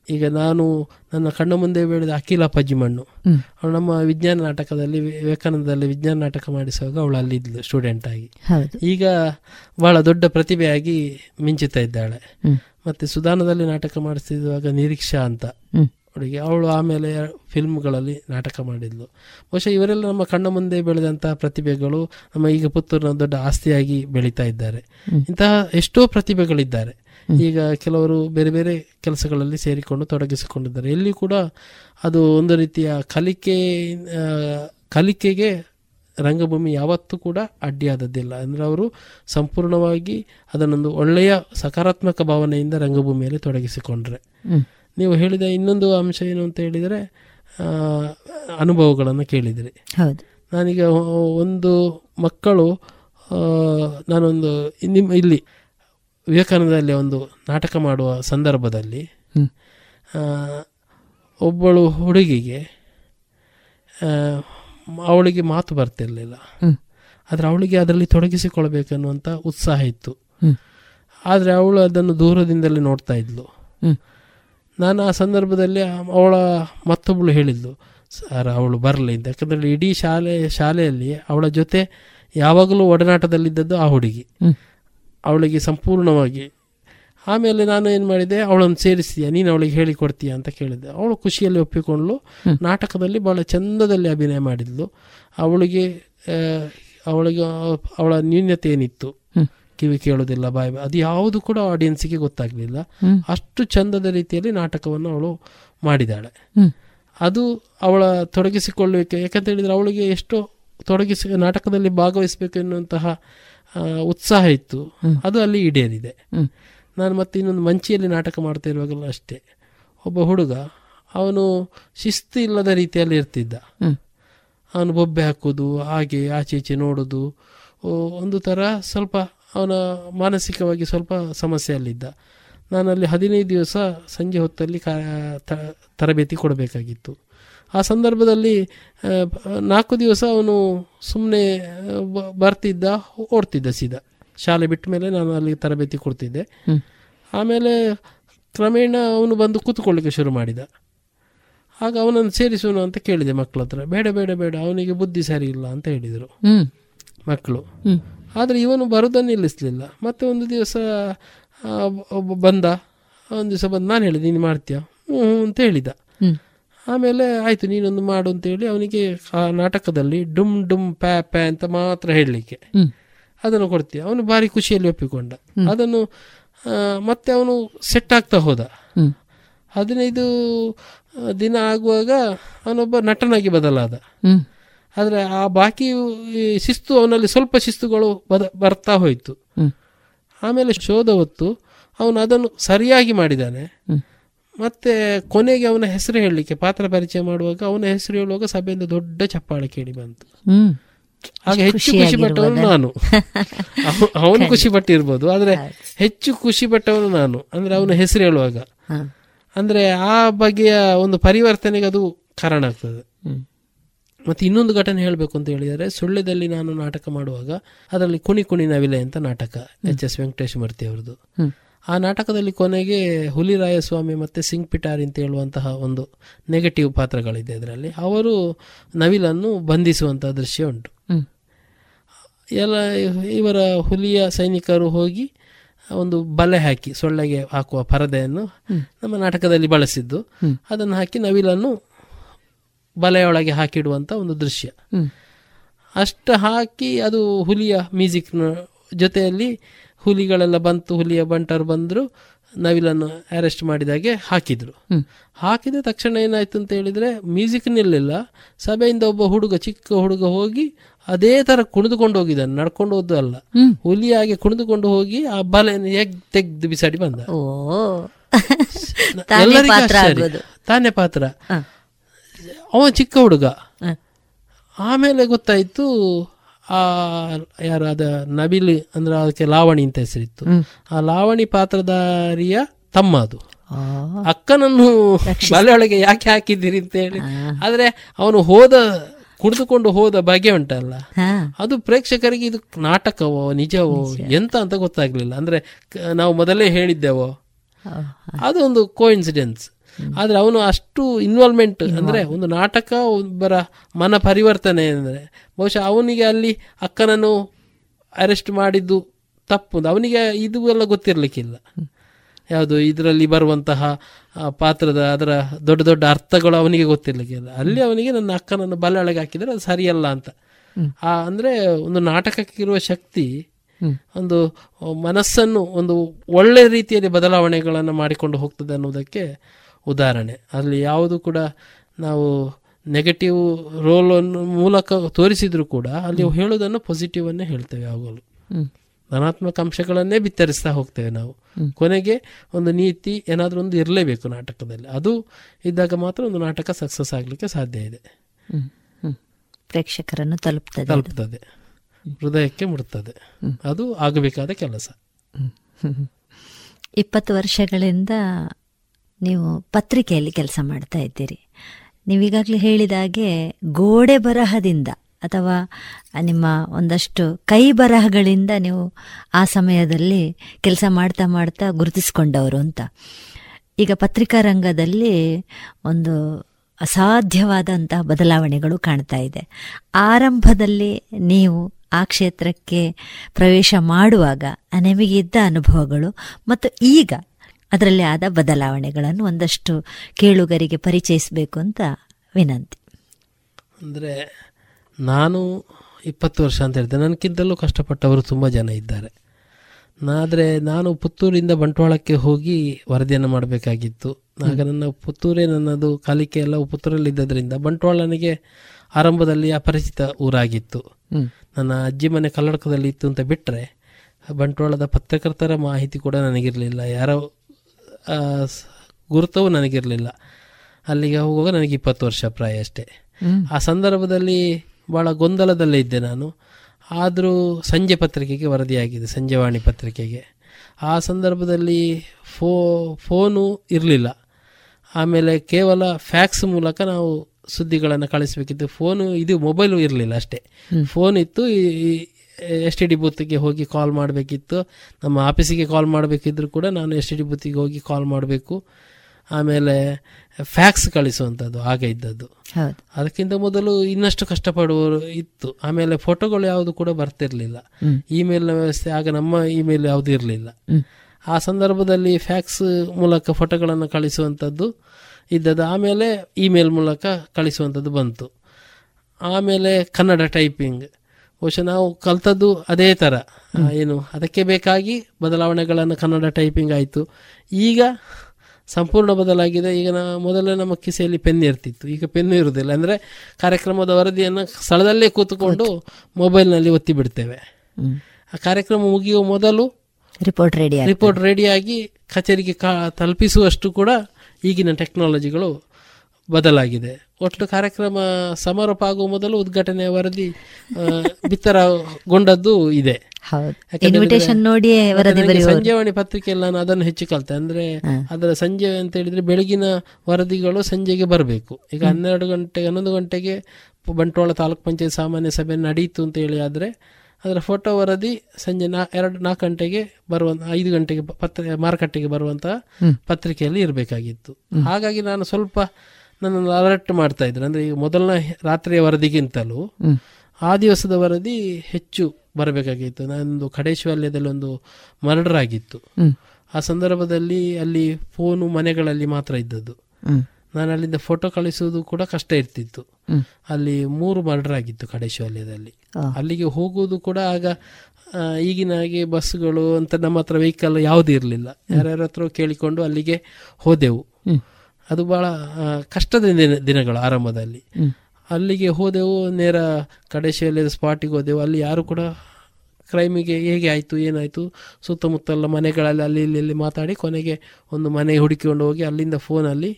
ಈಗ ನಾನು ನನ್ನ ಕಣ್ಣ ಮುಂದೆ ಬೆಳೆದ ಅಖಿಲ ಪಜ್ಜಿಮಣ್ಣು. ಅವಳು ನಮ್ಮ ವಿಜ್ಞಾನ ನಾಟಕದಲ್ಲಿ ವಿವೇಕಾನಂದದಲ್ಲಿ ವಿಜ್ಞಾನ ನಾಟಕ ಮಾಡಿಸುವಾಗ ಅವಳು ಅಲ್ಲಿದ್ಲು ಸ್ಟೂಡೆಂಟ್ ಆಗಿ. ಈಗ ಬಹಳ ದೊಡ್ಡ ಪ್ರತಿಭೆಯಾಗಿ ಮಿಂಚುತ್ತಾ ಇದ್ದಾಳೆ. ಮತ್ತೆ ಸುಧಾನದಲ್ಲಿ ನಾಟಕ ಮಾಡಿಸ್ತಿದ್ವಾಗ ನಿರೀಕ್ಷಾ ಅಂತ. ಅವಳಿಗೆ ಅವಳು ಆಮೇಲೆ ಫಿಲ್ಮ್ಗಳಲ್ಲಿ ನಾಟಕ ಮಾಡಿದ್ಲು. ಬಹುಶಃ ಇವರೆಲ್ಲ ನಮ್ಮ ಕಣ್ಣ ಮುಂದೆ ಬೆಳೆದಂತಹ ಪ್ರತಿಭೆಗಳು ನಮ್ಮ ಈಗ ಪುತ್ತೂರಿನ ದೊಡ್ಡ ಆಸ್ತಿಯಾಗಿ ಬೆಳೀತಾ ಇದ್ದಾರೆ. ಇಂತಹ ಎಷ್ಟೋ ಪ್ರತಿಭೆಗಳಿದ್ದಾರೆ. ಈಗ ಕೆಲವರು ಬೇರೆ ಬೇರೆ ಕೆಲಸಗಳಲ್ಲಿ ಸೇರಿಕೊಂಡು ತೊಡಗಿಸಿಕೊಂಡಿದ್ದಾರೆ. ಎಲ್ಲಿ ಕೂಡ ಅದು ಒಂದು ರೀತಿಯ ಕಲಿಕೆ ಕಲಿಕೆಗೆ ರಂಗಭೂಮಿ ಯಾವತ್ತೂ ಕೂಡ ಅಡ್ಡಿಯಾದದ್ದಿಲ್ಲ. ಅಂದರೆ ಅವರು ಸಂಪೂರ್ಣವಾಗಿ ಅದನ್ನೊಂದು ಒಳ್ಳೆಯ ಸಕಾರಾತ್ಮಕ ಭಾವನೆಯಿಂದ ರಂಗಭೂಮಿಯಲ್ಲಿ ತೊಡಗಿಸಿಕೊಂಡ್ರೆ. ನೀವು ಹೇಳಿದ ಇನ್ನೊಂದು ಅಂಶ ಏನು ಅಂತ ಹೇಳಿದರೆ ಅನುಭವಗಳನ್ನು ಕೇಳಿದಿರಿ. ನಾನೀಗ ಒಂದು ಮಕ್ಕಳು ನಾನೊಂದು ನಿಮ್ಮ ಇಲ್ಲಿ ವಿವೇಕಾನಂದದಲ್ಲಿ ಒಂದು ನಾಟಕ ಮಾಡುವ ಸಂದರ್ಭದಲ್ಲಿ. ಒಬ್ಬಳು ಹುಡುಗಿಗೆ ಅವಳಿಗೆ ಮಾತು ಬರ್ತಿರ್ಲಿಲ್ಲ. ಆದರೆ ಅವಳಿಗೆ ಅದರಲ್ಲಿ ತೊಡಗಿಸಿಕೊಳ್ಬೇಕನ್ನುವಂಥ ಉತ್ಸಾಹ ಇತ್ತು. ಆದರೆ ಅವಳು ಅದನ್ನು ದೂರದಿಂದಲೇ ನೋಡ್ತಾ ಇದ್ಲು ನಾನು ಆ ಸಂದರ್ಭದಲ್ಲಿ ಅವಳ ಮತ್ತೊಬ್ಬಳು ಹೇಳಿದ್ಲು ಸರ್ ಅವಳು ಬರಲಿ ಅಂತ ಯಾಕಂದರೆ ಇಡೀ ಶಾಲೆ ಶಾಲೆಯಲ್ಲಿ ಅವಳ ಜೊತೆ ಯಾವಾಗಲೂ ಒಡನಾಟದಲ್ಲಿದ್ದದ್ದು ಆ ಹುಡುಗಿ. ಅವಳಿಗೆ ಸಂಪೂರ್ಣವಾಗಿ ಆಮೇಲೆ ನಾನು ಏನು ಮಾಡಿದೆ ಅವಳನ್ನು ಸೇರಿಸ್ತೀಯ ನೀನು ಅವಳಿಗೆ ಹೇಳಿಕೊಡ್ತೀಯ ಅಂತ ಕೇಳಿದ್ದೆ ಅವಳು ಖುಷಿಯಲ್ಲಿ ಒಪ್ಪಿಕೊಂಡ್ಳು. ನಾಟಕದಲ್ಲಿ ಭಾಳ ಚಂದದಲ್ಲಿ ಅಭಿನಯ ಮಾಡಿದ್ಲು. ಅವಳಿಗೆ ಅವಳಿಗೆ ಅವಳ ನ್ಯೂನ್ಯತೆ ಏನಿತ್ತು. ಕಿವಿ ಕೇಳೋದಿಲ್ಲ ಬಾಯ್ ಅದು ಯಾವುದು ಕೂಡ ಆಡಿಯನ್ಸಿಗೆ ಗೊತ್ತಾಗಲಿಲ್ಲ. ಅಷ್ಟು ಚಂದದ ರೀತಿಯಲ್ಲಿ ನಾಟಕವನ್ನು ಅವಳು ಮಾಡಿದಾಳೆ ಅದು ಅವಳ ತೊಡಗಿಸಿಕೊಳ್ಳುವಿಕೆ ಯಾಕಂತ ಹೇಳಿದ್ರೆ ಅವಳಿಗೆ ಎಷ್ಟೋ ತೊಡಗಿಸಿ ನಾಟಕದಲ್ಲಿ ಭಾಗವಹಿಸಬೇಕು ಎನ್ನುವಂತಹ ಉತ್ಸಾಹ ಇತ್ತು. ಅದು ಅಲ್ಲಿ ಈಡೇರಿದೆ. ನಾನು ಮತ್ತೆ ಇನ್ನೊಂದು ಮಂಚಿಯಲ್ಲಿ ನಾಟಕ ಮಾಡ್ತಾ ಇರುವಾಗಲೂ ಅಷ್ಟೇ. ಒಬ್ಬ ಹುಡುಗ ಅವನು ಶಿಸ್ತು ಇಲ್ಲದ ರೀತಿಯಲ್ಲಿ ಇರ್ತಿದ್ದ. ಅವನು ಬೊಬ್ಬೆ ಹಾಕೋದು ಹಾಗೆ ಆಚೆ ಈಚೆ ನೋಡೋದು. ಒಂದು ಥರ ಸ್ವಲ್ಪ ಅವನ ಮಾನಸಿಕವಾಗಿ ಸ್ವಲ್ಪ ಸಮಸ್ಯೆಯಲ್ಲಿದ್ದ. ನಾನಲ್ಲಿ ಹದಿನೈದು ದಿವಸ ಸಂಜೆ ಹೊತ್ತಲ್ಲಿ ಕಾ ತರಬೇತಿ ಕೊಡಬೇಕಾಗಿತ್ತು. ಆ ಸಂದರ್ಭದಲ್ಲಿ ನಾಲ್ಕು ದಿವಸ ಅವನು ಸುಮ್ಮನೆ ಬರ್ತಿದ್ದ ಓಡ್ತಿದ್ದ ಸೀದಾ. ಶಾಲೆ ಬಿಟ್ಟ ಮೇಲೆ ನಾನು ಅಲ್ಲಿ ತರಬೇತಿ ಕೊಡ್ತಿದ್ದೆ. ಆಮೇಲೆ ಕ್ರಮೇಣ ಅವನು ಬಂದು ಕೂತ್ಕೊಳ್ಳಿಕ್ಕೆ ಶುರು ಮಾಡಿದ. ಆಗ ಅವನನ್ನು ಸೇರಿಸೋನು ಅಂತ ಕೇಳಿದೆ ಮಕ್ಕಳ ಹತ್ರ. ಬೇಡ ಬೇಡ ಬೇಡ ಅವನಿಗೆ ಬುದ್ಧಿ ಸರಿ ಇಲ್ಲ ಅಂತ ಹೇಳಿದರು. ಮಕ್ಕಳು. ಆದರೆ ಇವನು ಬರೋದನ್ನು ನಿಲ್ಲಿಸಲಿಲ್ಲ. ಮತ್ತೆ ಒಂದು ದಿವಸ ಒಬ್ಬ ಬಂದ. ಒಂದು ದಿವಸ ಬಂದು ನಾನು ಹೇಳಿದೆ ನೀನು ಮಾಡ್ತೀಯ? ಹ್ಞೂ ಹ್ಞೂ ಅಂತ ಹೇಳಿದ. ಆಮೇಲೆ ಆಯಿತು ನೀನೊಂದು ಮಾಡು ಅಂತೇಳಿ ಅವನಿಗೆ ಆ ನಾಟಕದಲ್ಲಿ ಡುಮ್ ಡುಮ್ ಪ್ಯಾ ಪ್ಯಾ ಅಂತ ಮಾತ್ರ ಹೇಳಲಿಕ್ಕೆ. ಅದನ್ನು ಕೊಡ್ತೀಯ. ಅವನು ಭಾರಿ ಖುಷಿಯಲ್ಲಿ ಒಪ್ಪಿಕೊಂಡ. ಅದನ್ನು ಮತ್ತೆ ಅವನು ಸೆಟ್ ಆಗ್ತಾ ಹೋದ. ಹದಿನೈದು ದಿನ ಆಗುವಾಗ ಅವನೊಬ್ಬ ನಟನಾಗಿ ಬದಲಾದ. ಆದರೆ ಆ ಬಾಕಿ ಶಿಸ್ತು ಅವನಲ್ಲಿ ಸ್ವಲ್ಪ ಶಿಸ್ತುಗಳು ಬದ ಬರ್ತಾ ಹೋಯಿತು. ಆಮೇಲೆ ಶೋಧ ಹೊತ್ತು ಅವನು ಅದನ್ನು ಸರಿಯಾಗಿ ಮಾಡಿದ್ದಾನೆ ಹ್ಮ್. ಮತ್ತೆ ಕೊನೆಗೆ ಅವನ ಹೆಸರು ಹೇಳಲಿಕ್ಕೆ ಪಾತ್ರ ಪರಿಚಯ ಮಾಡುವಾಗ ಅವನ ಹೆಸರು ಹೇಳುವಾಗ ಸಭೆಯಿಂದ ದೊಡ್ಡ ಚಪ್ಪಾಳೆ ಕೇಳಿ ಬಂತು. ಆಗ ಹೆಚ್ಚು ಖುಷಿ ಪಟ್ಟವನು ನಾನು. ಅವ- ಅವನು ಖುಷಿ ಪಟ್ಟಿರ್ಬೋದು ಆದರೆ ಹೆಚ್ಚು ಖುಷಿ ಪಟ್ಟವನು ನಾನು. ಅಂದ್ರೆ ಅವನ ಹೆಸರು ಹೇಳುವಾಗ. ಅಂದ್ರೆ ಆ ಬಗೆಯ ಒಂದು ಪರಿವರ್ತನೆಗೆ ಅದು ಕಾರಣ ಆಗ್ತದೆ. ಮತ್ತೆ ಇನ್ನೊಂದು ಘಟನೆ ಹೇಳಬೇಕು ಅಂತ ಹೇಳಿದರೆ ಸುಳ್ಳ್ಯದಲ್ಲಿ ನಾನು ನಾಟಕ ಮಾಡುವಾಗ ಅದರಲ್ಲಿ ಕುಣಿ ಕುಣಿ ನವಿಲೆ ಅಂತ ನಾಟಕ ಎಚ್ ಎಸ್ ವೆಂಕಟೇಶ್ ಮೂರ್ತಿ ಅವರದು. ಆ ನಾಟಕದಲ್ಲಿ ಕೊನೆಗೆ ಹುಲಿರಾಯಸ್ವಾಮಿ ಮತ್ತೆ ಸಿಂಗ್ ಪಿಟಾರಿ ಅಂತ ಹೇಳುವಂತಹ ಒಂದು ನೆಗೆಟಿವ್ ಪಾತ್ರಗಳಿದೆ ಅದರಲ್ಲಿ ಅವರು ನವಿಲನ್ನು ಬಂಧಿಸುವಂತಹ ದೃಶ್ಯ ಉಂಟು. ಎಲ್ಲ ಇವರ ಹುಲಿಯ ಸೈನಿಕರು ಹೋಗಿ ಒಂದು ಬಲೆ ಹಾಕಿ ಸೊಳ್ಳೆಗೆ ಹಾಕುವ ಪರದೆಯನ್ನು ನಮ್ಮ ನಾಟಕದಲ್ಲಿ ಬಳಸಿದ್ದು. ಅದನ್ನು ಹಾಕಿ ನವಿಲನ್ನು ಬಲೆಯೊಳಗೆ ಹಾಕಿಡುವಂತ ಒಂದು ದೃಶ್ಯ. ಅಷ್ಟು ಹಾಕಿ ಅದು ಹುಲಿಯ ಮ್ಯೂಸಿಕ್ನ ಜೊತೆಯಲ್ಲಿ ಹುಲಿಗಳೆಲ್ಲ ಬಂತು ಹುಲಿಯ ಬಂಟರು ಬಂದರು ನವಿಲನ್ನು ಅರೆಸ್ಟ್ ಮಾಡಿದಾಗೆ ಹಾಕಿದ್ರು. ಹಾಕಿದ ತಕ್ಷಣ ಏನಾಯ್ತು ಅಂತ ಹೇಳಿದ್ರೆ ಮ್ಯೂಸಿಕ್ ನಿಲ್ಲಿಲ್ಲ. ಸಭೆಯಿಂದ ಒಬ್ಬ ಹುಡುಗ ಚಿಕ್ಕ ಹುಡುಗ ಹೋಗಿ ಅದೇ ತರ ಕುಣಿದುಕೊಂಡು ಹೋಗಿದ್ದಾನೆ. ನಡ್ಕೊಂಡು ಹೋದ್ದು ಅಲ್ಲ. ಹಾಗೆ ಕುಣಿದುಕೊಂಡು ಹೋಗಿ ಆ ಬಲೆಯನ್ನು ಹೇಗ್ ತೆಗ್ದು ಬಿಸಾಡಿ ಬಂದ. ತಾನೇ ಎಲ್ಲರಿಗೂ ಪಾತ್ರ. ತಾನೇ. ಅವ ಚಿಕ್ಕ ಹುಡುಗ. ಆಮೇಲೆ ಗೊತ್ತಾಯ್ತು ಆ ಯಾರು ಅದ ನಬಿಲ್ ಅಂದ್ರೆ ಅದಕ್ಕೆ ಲಾವಣಿ ಅಂತ ಹೆಸರಿತ್ತು. ಆ ಲಾವಣಿ ಪಾತ್ರಧಾರಿಯ ತಮ್ಮ ಅದು ಅಕ್ಕನನ್ನು ಬಲೆಯೊಳಗೆ ಯಾಕೆ ಹಾಕಿದ್ದೀರಿ ಅಂತ ಹೇಳಿ. ಆದ್ರೆ ಅವನು ಹೋದ ಕುಡಿದುಕೊಂಡು ಹೋದ ಬಗೆ ಉಂಟಲ್ಲ. ಅದು ಪ್ರೇಕ್ಷಕರಿಗೆ ಇದು ನಾಟಕವೋ ನಿಜವೋ ಎಂತ ಅಂತ ಗೊತ್ತಾಗ್ಲಿಲ್ಲ. ಅಂದ್ರೆ ನಾವು ಮೊದಲೇ ಹೇಳಿದ್ದೆವೋ. ಅದೊಂದು ಒಂದು ಕೋಇನ್ಸಿಡೆನ್ಸ್ ಆದ್ರೆ ಅವನು ಅಷ್ಟು ಇನ್ವಾಲ್ವ್ಮೆಂಟ್ ಅಂದ್ರೆ ಒಂದು ನಾಟಕ ಒಬ್ಬರ ಮನ ಪರಿವರ್ತನೆ ಅಂದರೆ ಬಹುಶಃ ಅವನಿಗೆ ಅಲ್ಲಿ ಅಕ್ಕನನ್ನು ಅರೆಸ್ಟ್ ಮಾಡಿದ್ದು ತಪ್ಪು ಅವನಿಗೆ ಇದು ಎಲ್ಲ ಗೊತ್ತಿರಲಿಕ್ಕಿಲ್ಲ. ಯಾವುದು ಇದರಲ್ಲಿ ಬರುವಂತಹ ಪಾತ್ರದ ಅದರ ದೊಡ್ಡ ದೊಡ್ಡ ಅರ್ಥಗಳು ಅವನಿಗೆ ಗೊತ್ತಿರಲಿಕ್ಕಿಲ್ಲ. ಅಲ್ಲಿ ಅವನಿಗೆ ನನ್ನ ಅಕ್ಕನನ್ನು ಬಲ್ಲೊಳಗೆ ಹಾಕಿದರೆ ಅದು ಸರಿಯಲ್ಲ ಅಂತ. ಆ ಅಂದ್ರೆ ಒಂದು ನಾಟಕಕ್ಕಿರುವ ಶಕ್ತಿ ಒಂದು ಮನಸ್ಸನ್ನು ಒಂದು ಒಳ್ಳೆ ರೀತಿಯಲ್ಲಿ ಬದಲಾವಣೆಗಳನ್ನು ಮಾಡಿಕೊಂಡು ಹೋಗ್ತದೆ ಅನ್ನೋದಕ್ಕೆ ಉದಾಹರಣೆ. ಅಲ್ಲಿ ಯಾವುದು ಕೂಡ ನಾವು ನೆಗೆಟಿವ್ ರೋಲ್ ಮೂಲಕ ತೋರಿಸಿದ್ರು ಕೂಡ ಅಲ್ಲಿ ಹೇಳೋದನ್ನು ಪಾಸಿಟಿವ್ ಅನ್ನೇ ಹೇಳ್ತೇವೆ ಯಾವಾಗಲೂ. ಧನಾತ್ಮಕ ಅಂಶಗಳನ್ನೇ ಬಿತ್ತರಿಸ್ತಾ ಹೋಗ್ತೇವೆ ನಾವು. ಕೊನೆಗೆ ಒಂದು ನೀತಿ ಏನಾದರೂ ಒಂದು ಇರಲೇಬೇಕು ನಾಟಕದಲ್ಲಿ. ಅದು ಇದ್ದಾಗ ಮಾತ್ರ ಒಂದು ನಾಟಕ ಸಕ್ಸಸ್ ಆಗಲಿಕ್ಕೆ ಸಾಧ್ಯ ಇದೆ. ಪ್ರೇಕ್ಷಕರನ್ನು ತಲುಪ್ತದೆ. ತಲುಪ್ತದೆ. ಹೃದಯಕ್ಕೆ ಮುಡುತ್ತದೆ ಅದು ಆಗಬೇಕಾದ ಕೆಲಸ. ಇಪ್ಪತ್ತು ವರ್ಷಗಳಿಂದ ನೀವು ಪತ್ರಿಕೆಯಲ್ಲಿ ಕೆಲಸ ಮಾಡ್ತಾ ಇದ್ದೀರಿ. ನೀವೀಗಾಗಲೇ ಹೇಳಿದ ಹಾಗೆ ಗೋಡೆ ಬರಹದಿಂದ ಅಥವಾ ನಿಮ್ಮ ಒಂದಷ್ಟು ಕೈ ಬರಹಗಳಿಂದ ನೀವು ಆ ಸಮಯದಲ್ಲಿ ಕೆಲಸ ಮಾಡ್ತಾ ಮಾಡ್ತಾ ಗುರುತಿಸ್ಕೊಂಡವರು ಅಂತ. ಈಗ ಪತ್ರಿಕಾ ರಂಗದಲ್ಲಿ ಒಂದು ಅಸಾಧ್ಯವಾದಂತಹ ಬದಲಾವಣೆಗಳು ಕಾಣ್ತಾ ಇದೆ. ಆರಂಭದಲ್ಲಿ ನೀವು ಆ ಕ್ಷೇತ್ರಕ್ಕೆ ಪ್ರವೇಶ ಮಾಡುವಾಗ ನಿಮಗಿದ್ದ ಅನುಭವಗಳು ಮತ್ತು ಈಗ ಅದರಲ್ಲಿ ಆದ ಬದಲಾವಣೆಗಳನ್ನು ಒಂದಷ್ಟು ಕೇಳುಗರಿಗೆ ಪರಿಚಯಿಸಬೇಕು ಅಂತ ವಿನಂತಿ. ಅಂದರೆ ನಾನು ಇಪ್ಪತ್ತು ವರ್ಷ ಅಂತ ಹೇಳಿದೆ ನನಗಿಂತಲೂ ಕಷ್ಟಪಟ್ಟವರು ತುಂಬ ಜನ ಇದ್ದಾರೆ. ಆದರೆ ನಾನು ಪುತ್ತೂರಿಂದ ಬಂಟ್ವಾಳಕ್ಕೆ ಹೋಗಿ ವರದಿಯನ್ನು ಮಾಡಬೇಕಾಗಿತ್ತು. ಆಗ ನನ್ನ ಪುತ್ತೂರೇ ನನ್ನದು ಕಾಲಿಕೆ ಎಲ್ಲ ಪುತ್ತೂರಲ್ಲಿದ್ದರಿಂದ ಬಂಟ್ವಾಳ ನನಗೆ ಆರಂಭದಲ್ಲಿ ಅಪರಿಚಿತ ಊರಾಗಿತ್ತು. ನನ್ನ ಅಜ್ಜಿ ಮನೆ ಕಲ್ಲಡಕದಲ್ಲಿ ಇತ್ತು ಅಂತ ಬಿಟ್ಟರೆ ಬಂಟ್ವಾಳದ ಪತ್ರಕರ್ತರ ಮಾಹಿತಿ ಕೂಡ ನನಗಿರಲಿಲ್ಲ. ಯಾರ ಗುರುತವೂ ನನಗಿರಲಿಲ್ಲ. ಅಲ್ಲಿಗೆ ಹೋಗುವಾಗ ನನಗೆ ಇಪ್ಪತ್ತು ವರ್ಷ ಪ್ರಾಯ ಅಷ್ಟೇ. ಆ ಸಂದರ್ಭದಲ್ಲಿ ಭಾಳ ಗೊಂದಲದಲ್ಲೇ ಇದ್ದೆ ನಾನು. ಆದರೂ ಸಂಜೆ ಪತ್ರಿಕೆಗೆ ವರದಿಯಾಗಿದೆ ಸಂಜೆವಾಣಿ ಪತ್ರಿಕೆಗೆ. ಆ ಸಂದರ್ಭದಲ್ಲಿ ಫೋ ಫೋನು ಇರಲಿಲ್ಲ. ಆಮೇಲೆ ಕೇವಲ ಫ್ಯಾಕ್ಸ್ ಮೂಲಕ ನಾವು ಸುದ್ದಿಗಳನ್ನು ಕಳಿಸಬೇಕಿತ್ತು. ಫೋನು ಇದು ಮೊಬೈಲು ಇರಲಿಲ್ಲ ಅಷ್ಟೇ. ಫೋನ್ ಇತ್ತು ಎಸ್ ಟಿ ಡಿ ಬೂತ್ಗೆ ಹೋಗಿ ಕಾಲ್ ಮಾಡಬೇಕಿತ್ತು. ನಮ್ಮ ಆಫೀಸಿಗೆ ಕಾಲ್ ಮಾಡಬೇಕಿದ್ರು ಕೂಡ ನಾನು ಎಸ್ ಟಿ ಡಿ ಬೂತಿಗೆ ಹೋಗಿ ಕಾಲ್ ಮಾಡಬೇಕು. ಆಮೇಲೆ ಫ್ಯಾಕ್ಸ್ ಕಳಿಸುವಂಥದ್ದು ಆಗ ಇದ್ದದ್ದು. ಅದಕ್ಕಿಂತ ಮೊದಲು ಇನ್ನಷ್ಟು ಕಷ್ಟಪಡುವವರು ಇತ್ತು. ಆಮೇಲೆ ಫೋಟೋಗಳು ಯಾವುದು ಕೂಡ ಬರ್ತಿರ್ಲಿಲ್ಲ. ಇಮೇಲ್ನ ವ್ಯವಸ್ಥೆ ಆಗ ನಮ್ಮ ಇಮೇಲ್ ಯಾವುದು ಇರಲಿಲ್ಲ. ಆ ಸಂದರ್ಭದಲ್ಲಿ ಫ್ಯಾಕ್ಸ್ ಮೂಲಕ ಫೋಟೋಗಳನ್ನು ಕಳಿಸುವಂಥದ್ದು ಇದ್ದದ್ದು. ಆಮೇಲೆ ಇಮೇಲ್ ಮೂಲಕ ಕಳಿಸುವಂಥದ್ದು ಬಂತು. ಆಮೇಲೆ ಕನ್ನಡ ಟೈಪಿಂಗ್ ಬಹುಶಃ ನಾವು ಕಲ್ತದ್ದು ಅದೇ ಥರ ಏನು ಅದಕ್ಕೆ ಬೇಕಾಗಿ ಬದಲಾವಣೆಗಳನ್ನು ಕನ್ನಡ ಟೈಪಿಂಗ್ ಆಯಿತು. ಈಗ ಸಂಪೂರ್ಣ ಬದಲಾಗಿದೆ. ಈಗ ನಾ ಮೊದಲೇ ನಮ್ಮ ಕಿಸೆಯಲ್ಲಿ ಪೆನ್ ಇರ್ತಿತ್ತು. ಈಗ ಪೆನ್ ಇರುವುದಿಲ್ಲ. ಅಂದರೆ ಕಾರ್ಯಕ್ರಮದ ವರದಿಯನ್ನು ಸ್ಥಳದಲ್ಲೇ ಕೂತುಕೊಂಡು ಮೊಬೈಲ್ನಲ್ಲಿ ಒತ್ತಿ ಬಿಡ್ತೇವೆ. ಆ ಕಾರ್ಯಕ್ರಮ ಮುಗಿಯುವ ಮೊದಲು ರಿಪೋರ್ಟ್ ರೆಡಿ ರಿಪೋರ್ಟ್ ರೆಡಿಯಾಗಿ ಕಚೇರಿಗೆ ಕಾ ತಲುಪಿಸುವಷ್ಟು ಕೂಡ ಈಗಿನ ಟೆಕ್ನಾಲಜಿಗಳು ಬದಲಾಗಿದೆ. ಒಟ್ಟು ಕಾರ್ಯಕ್ರಮ ಸಮಾರೋಪ ಆಗುವ ಮೊದಲು ಉದ್ಘಾಟನೆ ವರದಿ ಬಿತ್ತರಗೊಂಡದ್ದು ಇದೆ. ಸಂಜೆವಾಣಿ ಪತ್ರಿಕೆಯಲ್ಲಿ ನಾನು ಅದನ್ನು ಹೆಚ್ಚು ಕಲಿತೆ. ಅಂದ್ರೆ ಅದರ ಸಂಜೆ ಅಂತ ಹೇಳಿದ್ರೆ ಬೆಳಗಿನ ವರದಿಗಳು ಸಂಜೆಗೆ ಬರಬೇಕು. ಈಗ ಹನ್ನೆರಡು ಗಂಟೆ ಹನ್ನೊಂದು ಗಂಟೆಗೆ ಬಂಟ್ವಾಳ ತಾಲೂಕ್ ಪಂಚಾಯತ್ ಸಾಮಾನ್ಯ ಸಭೆ ನಡೀತು ಅಂತ ಹೇಳಿ ಆದ್ರೆ ಅದರ ಫೋಟೋ ವರದಿ ಸಂಜೆ ನಾ ಎರಡು ನಾಲ್ಕು ಗಂಟೆಗೆ ಬರುವಂತ ಐದು ಗಂಟೆಗೆ ಪತ್ರ ಮಾರುಕಟ್ಟೆಗೆ ಬರುವಂತಹ ಪತ್ರಿಕೆಯಲ್ಲಿ ಇರಬೇಕಾಗಿತ್ತು. ಹಾಗಾಗಿ ನಾನು ಸ್ವಲ್ಪ ನನ್ನನ್ನು ಅಲರ್ಟ್ ಮಾಡ್ತಾ ಇದ್ರು. ಅಂದ್ರೆ ಈಗ ಮೊದಲನೇ ರಾತ್ರಿಯ ವರದಿಗಿಂತಲೂ ಆ ದಿವಸದ ವರದಿ ಹೆಚ್ಚು ಬರಬೇಕಾಗಿತ್ತು. ನಂದು ಖಡೇಶ್ವಾಲಯದಲ್ಲಿ ಒಂದು ಮರ್ಡರ್ ಆಗಿತ್ತು ಆ ಸಂದರ್ಭದಲ್ಲಿ ಅಲ್ಲಿ ಫೋನು ಮನೆಗಳಲ್ಲಿ ಮಾತ್ರ ಇದ್ದದ್ದು. ನಾನು ಅಲ್ಲಿಂದ ಫೋಟೋ ಕಳಿಸೋದು ಕೂಡ ಕಷ್ಟ ಇರ್ತಿತ್ತು. ಅಲ್ಲಿ ಮೂರು ಮರ್ಡರ್ ಆಗಿತ್ತು ಖಡೇಶ್ವಾಲಯದಲ್ಲಿ ಅಲ್ಲಿಗೆ ಹೋಗುವುದು ಕೂಡ ಆಗ ಈಗಿನ ಹಾಗೆ ಬಸ್ಗಳು ಅಂತ ನಮ್ಮ ಹತ್ರ ವೆಹಿಕಲ್ ಯಾವುದು ಇರಲಿಲ್ಲ. ಯಾರ್ಯಾರ ಹತ್ರ ಕೇಳಿಕೊಂಡು ಅಲ್ಲಿಗೆ ಹೋದೆವು. ಅದು ಬಹಳ ಕಷ್ಟದ ದಿನ ದಿನಗಳು ಆರಂಭದಲ್ಲಿ. ಅಲ್ಲಿಗೆ ಹೋದೆವು ನೇರ ಕಡೆಶಿಯಲ್ಲಿ ಸ್ಪಾಟಿಗೆ ಹೋದೆವು. ಅಲ್ಲಿ ಯಾರು ಕೂಡ ಕ್ರೈಮಿಗೆ ಹೇಗೆ ಆಯಿತು ಏನಾಯಿತು ಸುತ್ತಮುತ್ತಲ ಮನೆಗಳಲ್ಲಿ ಅಲ್ಲಿ ಇಲ್ಲಿ ಇಲ್ಲಿ ಮಾತಾಡಿ ಕೊನೆಗೆ ಒಂದು ಮನೆ ಹುಡುಕಿಕೊಂಡು ಹೋಗಿ ಅಲ್ಲಿಂದ ಫೋನಲ್ಲಿ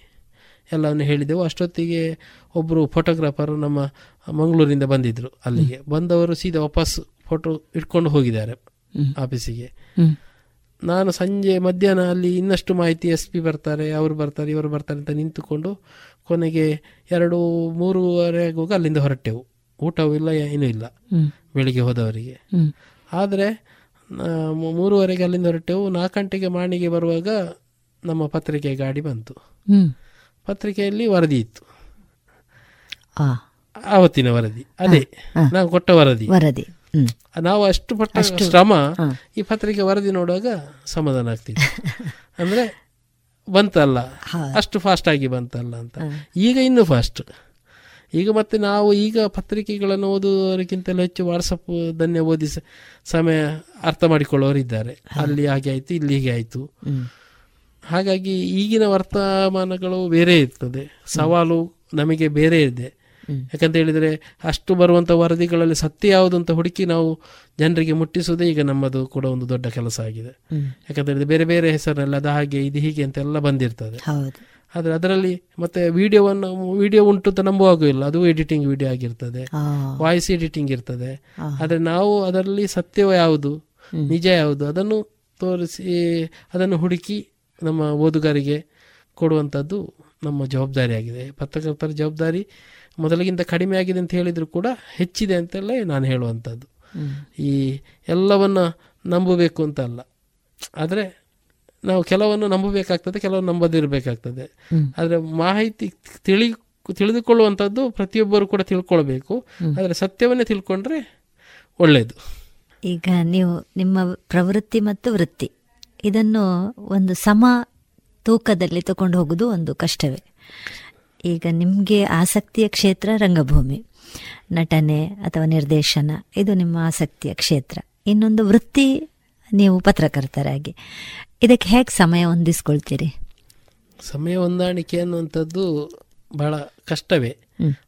ಎಲ್ಲವನ್ನು ಹೇಳಿದೆವು. ಅಷ್ಟೊತ್ತಿಗೆ ಒಬ್ಬರು ಫೋಟೋಗ್ರಾಫರ್ ನಮ್ಮ ಮಂಗಳೂರಿಂದ ಬಂದಿದ್ದರು ಅಲ್ಲಿಗೆ. ಬಂದವರು ಸೀದಾ ವಾಪಸ್ ಫೋಟೋ ಇಟ್ಕೊಂಡು ಹೋಗಿದ್ದಾರೆ ಆಫೀಸಿಗೆ ನಾನು ಸಂಜೆ ಮಧ್ಯಾಹ್ನ ಅಲ್ಲಿ ಇನ್ನಷ್ಟು ಮಾಹಿತಿ ಎಸ್ ಪಿ ಬರ್ತಾರೆ ಅವರು ಬರ್ತಾರೆ ಇವರು ಬರ್ತಾರೆ ಅಂತ ನಿಂತುಕೊಂಡು ಕೊನೆಗೆ ಎರಡು ಮೂರುವರೆ ಆಗುವಾಗ ಅಲ್ಲಿಂದ ಹೊರಟೆವು. ಊಟವೂ ಇಲ್ಲ ಏನೂ ಇಲ್ಲ ಬೆಳಿಗ್ಗೆ ಹೋದವರಿಗೆ. ಆದರೆ ಮೂರುವರೆಗೆ ಅಲ್ಲಿಂದ ಹೊರಟೆವು. ನಾಲ್ಕು ಗಂಟೆಗೆ ಮಾಣಿಗೆ ಬರುವಾಗ ನಮ್ಮ ಪತ್ರಿಕೆ ಗಾಡಿ ಬಂತು. ಪತ್ರಿಕೆಯಲ್ಲಿ ವರದಿ ಇತ್ತು. ಆವತ್ತಿನ ವರದಿ. ಅದೇ. ನಾವು ಕೊಟ್ಟ ವರದಿ. ವರದಿ. ನಾವು ಅಷ್ಟು ಪಟ್ಟ ಶ್ರಮ ಈ ಪತ್ರಿಕೆ ವರದಿ ನೋಡುವಾಗ ಸಮಾಧಾನ ಆಗ್ತಿದೆ ಅಂದ್ರೆ ಬಂತಲ್ಲ ಅಷ್ಟು ಫಾಸ್ಟ್ ಆಗಿ ಬಂತಲ್ಲ ಅಂತ. ಈಗ ಇನ್ನೂ ಫಾಸ್ಟ್ ಈಗ ಮತ್ತೆ ನಾವು ಈಗ ಪತ್ರಿಕೆಗಳನ್ನು ಓದುವವರಿಗಿಂತಲೂ ಹೆಚ್ಚು ವಾಟ್ಸಪ್ ಧನ್ಯ ಓದಿ ಸಮಯ ಅರ್ಥ ಮಾಡಿಕೊಳ್ಳೋರಿದ್ದಾರೆ ಅಲ್ಲಿ ಹಾಗೆ ಆಯ್ತು ಇಲ್ಲಿ ಹೀಗೆ ಆಯ್ತು. ಹಾಗಾಗಿ ಈಗಿನ ವರ್ತಮಾನಗಳು ಬೇರೆ ಇರ್ತದೆ. ಸವಾಲು ನಮಗೆ ಬೇರೆ ಇದೆ. ಯಾಕಂತ ಹೇಳಿದ್ರೆ ಅಷ್ಟು ಬರುವಂಥ ವರದಿಗಳಲ್ಲಿ ಸತ್ಯ ಯಾವುದು ಅಂತ ಹುಡುಕಿ ನಾವು ಜನರಿಗೆ ಮುಟ್ಟಿಸುವುದೇ ಈಗ ನಮ್ಮದು ಕೂಡ ಒಂದು ದೊಡ್ಡ ಕೆಲಸ ಆಗಿದೆ. ಯಾಕಂತ ಹೇಳಿದ್ರೆ ಬೇರೆ ಬೇರೆ ಹೆಸರಿನಲ್ಲಿ ಅದು ಹಾಗೆ ಇದು ಹೀಗೆ ಅಂತೆಲ್ಲ ಬಂದಿರ್ತದೆ. ಆದ್ರೆ ಅದರಲ್ಲಿ ಮತ್ತೆ ವಿಡಿಯೋವನ್ನು ವಿಡಿಯೋ ಉಂಟು ಅಂತ ನಂಬುವಾಗೂ ಇಲ್ಲ. ಅದು ಎಡಿಟಿಂಗ್ ವಿಡಿಯೋ ಆಗಿರ್ತದೆ. ವಾಯ್ಸ್ ಎಡಿಟಿಂಗ್ ಇರ್ತದೆ. ಆದ್ರೆ ನಾವು ಅದರಲ್ಲಿ ಸತ್ಯವ ಯಾವುದು ನಿಜ ಯಾವುದು ಅದನ್ನು ತೋರಿಸಿ ಅದನ್ನು ಹುಡುಕಿ ನಮ್ಮ ಓದುಗರಿಗೆ ಕೊಡುವಂಥದ್ದು ನಮ್ಮ ಜವಾಬ್ದಾರಿ ಆಗಿದೆ. ಪತ್ರಕರ್ತರ ಜವಾಬ್ದಾರಿ ಮೊದಲಿಗಿಂತ ಕಡಿಮೆ ಆಗಿದೆ ಅಂತ ಹೇಳಿದರೂ ಕೂಡ ಹೆಚ್ಚಿದೆ ಅಂತೆಲ್ಲ ನಾನು ಹೇಳುವಂಥದ್ದು. ಈ ಎಲ್ಲವನ್ನು ನಂಬಬೇಕು ಅಂತ ಅಲ್ಲ. ಆದರೆ ನಾವು ಕೆಲವನ್ನು ನಂಬಬೇಕಾಗ್ತದೆ ಕೆಲವನ್ನು ನಂಬದಿರಬೇಕಾಗ್ತದೆ. ಆದರೆ ಮಾಹಿತಿ ತಿಳಿ ತಿಳಿದುಕೊಳ್ಳುವಂಥದ್ದು ಪ್ರತಿಯೊಬ್ಬರು ಕೂಡ ತಿಳ್ಕೊಳ್ಬೇಕು. ಆದರೆ ಸತ್ಯವನ್ನೇ ತಿಳ್ಕೊಂಡ್ರೆ ಒಳ್ಳೆಯದು ಈಗ ನೀವು ನಿಮ್ಮ ಪ್ರವೃತ್ತಿ ಮತ್ತು ವೃತ್ತಿ ಇದನ್ನು ಒಂದು ಸಮ ತೂಕದಲ್ಲಿ ತಗೊಂಡು ಹೋಗೋದು ಒಂದು ಕಷ್ಟವೇ. ಈಗ ನಿಮಗೆ ಆಸಕ್ತಿಯ ಕ್ಷೇತ್ರ ರಂಗಭೂಮಿ ನಟನೆ ಅಥವಾ ನಿರ್ದೇಶನ ಇದು ನಿಮ್ಮ ಆಸಕ್ತಿಯ ಕ್ಷೇತ್ರ. ಇನ್ನೊಂದು ವೃತ್ತಿ ನೀವು ಪತ್ರಕರ್ತರಾಗಿ. ಇದಕ್ಕೆ ಹೇಗೆ ಸಮಯ ಹೊಂದಿಸ್ಕೊಳ್ತೀರಿ? ಸಮಯ ಹೊಂದಾಣಿಕೆ ಅನ್ನುವಂಥದ್ದು ಬಹಳ ಕಷ್ಟವೇ.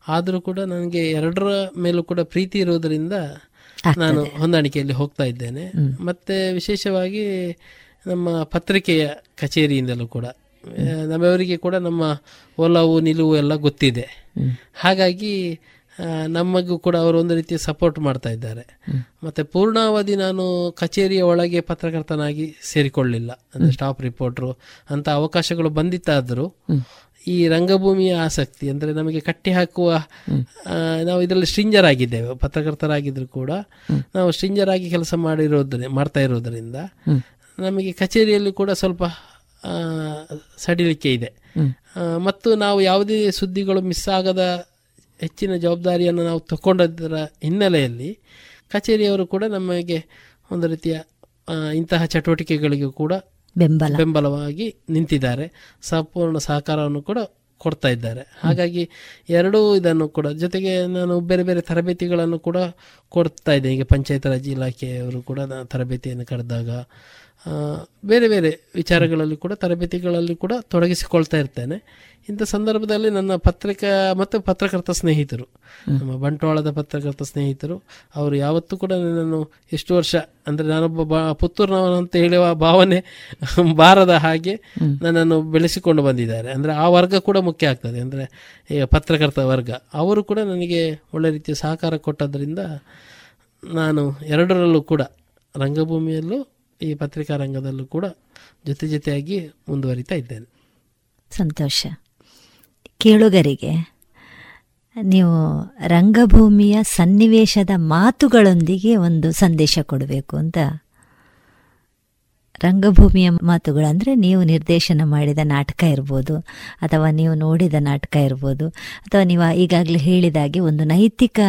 ಆದರೂ ಕೂಡ ನನಗೆ ಎರಡರ ಮೇಲೂ ಕೂಡ ಪ್ರೀತಿ ಇರೋದರಿಂದ ನಾನು ಹೊಂದಾಣಿಕೆಯಲ್ಲಿ ಹೋಗ್ತಾ ಇದ್ದೇನೆ. ಮತ್ತೆ ವಿಶೇಷವಾಗಿ ನಮ್ಮ ಪತ್ರಿಕೆಯ ಕಚೇರಿಯಿಂದಲೂ ಕೂಡ. ನಮ್ಮವರಿಗೆ ಕೂಡ ನಮ್ಮ ಒಲವು ನಿಲುವು ಎಲ್ಲ ಗೊತ್ತಿದೆ. ಹಾಗಾಗಿ ನಮಗೂ ಕೂಡ ಅವರು ಒಂದು ರೀತಿ ಸಪೋರ್ಟ್ ಮಾಡ್ತಾ ಇದ್ದಾರೆ. ಮತ್ತೆ ಪೂರ್ಣಾವಧಿ ನಾನು ಕಚೇರಿಯ ಒಳಗೆ ಪತ್ರಕರ್ತನಾಗಿ ಸೇರಿಕೊಳ್ಳಿಲ್ಲ. ಅಂದ್ರೆ ಸ್ಟಾಫ್ ರಿಪೋರ್ಟ್ರು ಅಂತ ಅವಕಾಶಗಳು ಬಂದಿತ್ತಾದರೂ ಈ ರಂಗಭೂಮಿಯ ಆಸಕ್ತಿ ಅಂದ್ರೆ ನಮಗೆ ಕಟ್ಟಿ ಹಾಕುವ ನಾವು ಇದರಲ್ಲಿ ಸ್ಟ್ರಿಂಜರ್ ಆಗಿದ್ದೇವೆ. ಪತ್ರಕರ್ತರಾಗಿದ್ರು ಕೂಡ ನಾವು ಸ್ಟ್ರಿಂಜರ್ ಆಗಿ ಕೆಲಸ ಮಾಡಿರೋದ್ರ ಮಾಡ್ತಾ ಇರೋದ್ರಿಂದ ನಮಗೆ ಕಚೇರಿಯಲ್ಲಿ ಕೂಡ ಸ್ವಲ್ಪ ಸಡಿಲಿಕೆ ಇದೆ. ಮತ್ತು ನಾವು ಯಾವುದೇ ಸುದ್ದಿಗಳು ಮಿಸ್ ಆಗದ ಹೆಚ್ಚಿನ ಜವಾಬ್ದಾರಿಯನ್ನು ನಾವು ತಗೊಂಡದರ ಹಿನ್ನೆಲೆಯಲ್ಲಿ ಕಚೇರಿಯವರು ಕೂಡ ನಮಗೆ ಒಂದು ರೀತಿಯ ಇಂತಹ ಚಟುವಟಿಕೆಗಳಿಗೂ ಕೂಡ ಬೆಂಬಲ. ಬೆಂಬಲವಾಗಿ ನಿಂತಿದ್ದಾರೆ. ಸಂಪೂರ್ಣ ಸಹಕಾರವನ್ನು ಕೂಡ ಕೊಡ್ತಾ ಇದ್ದಾರೆ. ಹಾಗಾಗಿ ಎರಡೂ ಇದನ್ನು ಕೂಡ ಜೊತೆಗೆ ನಾನು ಬೇರೆ ಬೇರೆ ತರಬೇತಿಗಳನ್ನು ಕೂಡ ಕೊಡ್ತಾ ಇದ್ದೆ. ಈಗ ಪಂಚಾಯತ್ ರಾಜ್ ಇಲಾಖೆಯವರು ಕೂಡ ತರಬೇತಿಯನ್ನು ಕರೆದಾಗ ಬೇರೆ ಬೇರೆ ವಿಚಾರಗಳಲ್ಲಿ ಕೂಡ ತರಬೇತಿಗಳಲ್ಲಿ ಕೂಡ ತೊಡಗಿಸಿಕೊಳ್ತಾ ಇರ್ತೇನೆ. ಇಂಥ ಸಂದರ್ಭದಲ್ಲಿ ನನ್ನ ಪತ್ರಿಕಾ ಮತ್ತು ಪತ್ರಕರ್ತ ಸ್ನೇಹಿತರು ನಮ್ಮ ಬಂಟ್ವಾಳದ ಪತ್ರಕರ್ತ ಸ್ನೇಹಿತರು ಅವರು ಯಾವತ್ತೂ ಕೂಡ ನನ್ನನ್ನು ಎಷ್ಟು ವರ್ಷ ಅಂದರೆ ನಾನೊಬ್ಬ ಬಾ ಪುತ್ತೂರಿನವನು ಅಂತ ಹೇಳುವ ಭಾವನೆ ಬಾರದ ಹಾಗೆ ನನ್ನನ್ನು ಬೆಳೆಸಿಕೊಂಡು ಬಂದಿದ್ದಾರೆ. ಅಂದರೆ ಆ ವರ್ಗ ಕೂಡ ಮುಖ್ಯ ಆಗ್ತದೆ. ಅಂದರೆ ಈಗ ಪತ್ರಕರ್ತ ವರ್ಗ ಅವರು ಕೂಡ ನನಗೆ ಒಳ್ಳೆ ರೀತಿಯ ಸಹಕಾರ ಕೊಟ್ಟದ್ರಿಂದ ನಾನು ಎರಡರಲ್ಲೂ ಕೂಡ ರಂಗಭೂಮಿಯಲ್ಲೂ ಈ ಪತ್ರಿಕಾ ರಂಗದಲ್ಲೂ ಕೂಡ ಜೊತೆ ಜೊತೆಯಾಗಿ ಮುಂದುವರಿತಾ ಇದ್ದೇನೆ. ಸಂತೋಷ. ಕೇಳುಗರಿಗೆ, ನೀವು ರಂಗಭೂಮಿಯ ಸನ್ನಿವೇಶದ ಮಾತುಗಳೊಂದಿಗೆ ಒಂದು ಸಂದೇಶ ಕೊಡಬೇಕು ಅಂತ ರಂಗಭೂಮಿಯ ಮಾತುಗಳು ಅಂದರೆ ನೀವು ನಿರ್ದೇಶನ ಮಾಡಿದ ನಾಟಕ ಇರ್ಬೋದು, ಅಥವಾ ನೀವು ನೋಡಿದ ನಾಟಕ ಇರ್ಬೋದು, ಅಥವಾ ನೀವು ಈಗಾಗಲೇ ಹೇಳಿದಾಗೆ ಒಂದು ನೈತಿಕ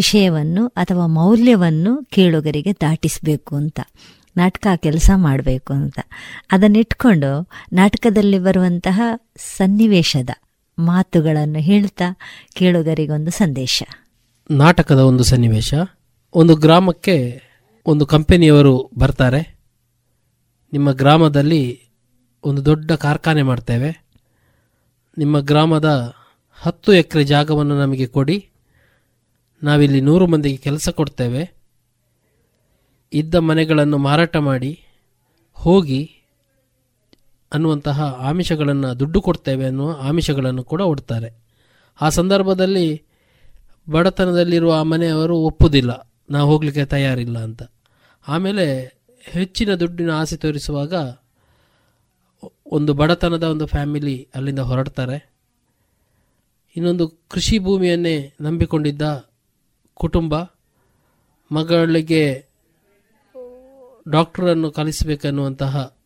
ವಿಷಯವನ್ನು ಅಥವಾ ಮೌಲ್ಯವನ್ನು ಕೇಳುಗರಿಗೆ ದಾಟಿಸಬೇಕು ಅಂತ, ನಾಟಕ ಕೆಲಸ ಮಾಡಬೇಕು ಅಂತ. ಅದನ್ನಿಟ್ಕೊಂಡು ನಾಟಕದಲ್ಲಿ ಬರುವಂತಹ ಸನ್ನಿವೇಶದ ಮಾತುಗಳನ್ನು ಹೇಳ್ತಾ ಕೇಳುಗರಿಗೊಂದು ಸಂದೇಶ. ನಾಟಕದ ಒಂದು ಸನ್ನಿವೇಶ. ಒಂದು ಗ್ರಾಮಕ್ಕೆ ಒಂದು ಕಂಪನಿಯವರು ಬರ್ತಾರೆ. ನಿಮ್ಮ ಗ್ರಾಮದಲ್ಲಿ ಒಂದು ದೊಡ್ಡ ಕಾರ್ಖಾನೆ ಮಾಡ್ತೇವೆ. ನಿಮ್ಮ ಗ್ರಾಮದ ಹತ್ತು ಎಕರೆ ಜಾಗವನ್ನು ನಮಗೆ ಕೊಡಿ. ನಾವಿಲ್ಲಿ ನೂರು ಮಂದಿಗೆ ಕೆಲಸ ಕೊಡ್ತೇವೆ. ಇದ್ದ ಮನೆಗಳನ್ನು ಮಾರಾಟ ಮಾಡಿ, ಹೋಗಿ ಅನ್ನುವಂತಹ ಆಮಿಷಗಳನ್ನು ದುಡ್ಡು ಕೊಡ್ತೇವೆ ಅನ್ನುವ ಆಮಿಷಗಳನ್ನು ಕೂಡ ಒಡ್ತಾರೆ. ಆ ಸಂದರ್ಭದಲ್ಲಿ ಬಡತನದಲ್ಲಿರುವ ಆ ಮನೆಯವರು ಒಪ್ಪುವುದಿಲ್ಲ ನಾವು ಹೋಗಲಿಕ್ಕೆ ತಯಾರಿಲ್ಲ ಅಂತ. ಆಮೇಲೆ ಹೆಚ್ಚಿನ ದುಡ್ಡಿನ ಆಸೆ ತೋರಿಸುವಾಗ ಒಂದು ಬಡತನದ ಒಂದು ಫ್ಯಾಮಿಲಿ ಅಲ್ಲಿಂದ ಹೊರಡ್ತಾರೆ. ಇನ್ನೊಂದು ಕೃಷಿ ಭೂಮಿಯನ್ನೇ ನಂಬಿಕೊಂಡಿದ್ದ ಕುಟುಂಬ, ಮಗಳಿಗೆ ಡಾಕ್ಟ್ರನ್ನು ಕಲಿಸಬೇಕೆನ್ನುವಂತಹ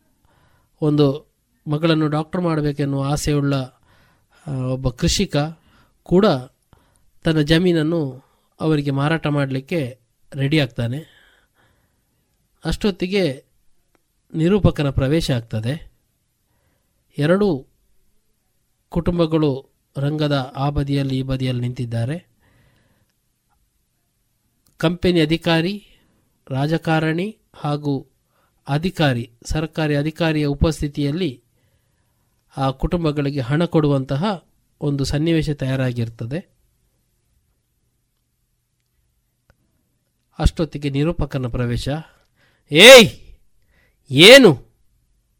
ಒಂದು ಮಗಳನ್ನು ಡಾಕ್ಟರ್ ಮಾಡಬೇಕೆನ್ನುವ ಆಸೆಯುಳ್ಳ ಒಬ್ಬ ಕೃಷಿಕ ಕೂಡ ತನ್ನ ಜಮೀನನ್ನು ಅವರಿಗೆ ಮಾರಾಟ ಮಾಡಲಿಕ್ಕೆ ರೆಡಿ ಆಗ್ತಾನೆ. ಅಷ್ಟೊತ್ತಿಗೆ ನಿರೂಪಕನ ಪ್ರವೇಶ ಆಗ್ತದೆ. ಎರಡೂ ಕುಟುಂಬಗಳು ರಂಗದ ಆ ಬದಿಯಲ್ಲಿ, ಈ ಬದಿಯಲ್ಲಿ ನಿಂತಿದ್ದಾರೆ. ಕಂಪೆನಿ ಅಧಿಕಾರಿ, ರಾಜಕಾರಣಿ ಹಾಗೂ ಅಧಿಕಾರಿ, ಸರ್ಕಾರಿ ಅಧಿಕಾರಿಯ ಉಪಸ್ಥಿತಿಯಲ್ಲಿ ಆ ಕುಟುಂಬಗಳಿಗೆ ಹಣ ಕೊಡುವಂತಹ ಒಂದು ಸನ್ನಿವೇಶ ತಯಾರಾಗಿರ್ತದೆ. ಅಷ್ಟೊತ್ತಿಗೆ ನಿರೂಪಕನ ಪ್ರವೇಶ. ಏಯ್, ಏನು?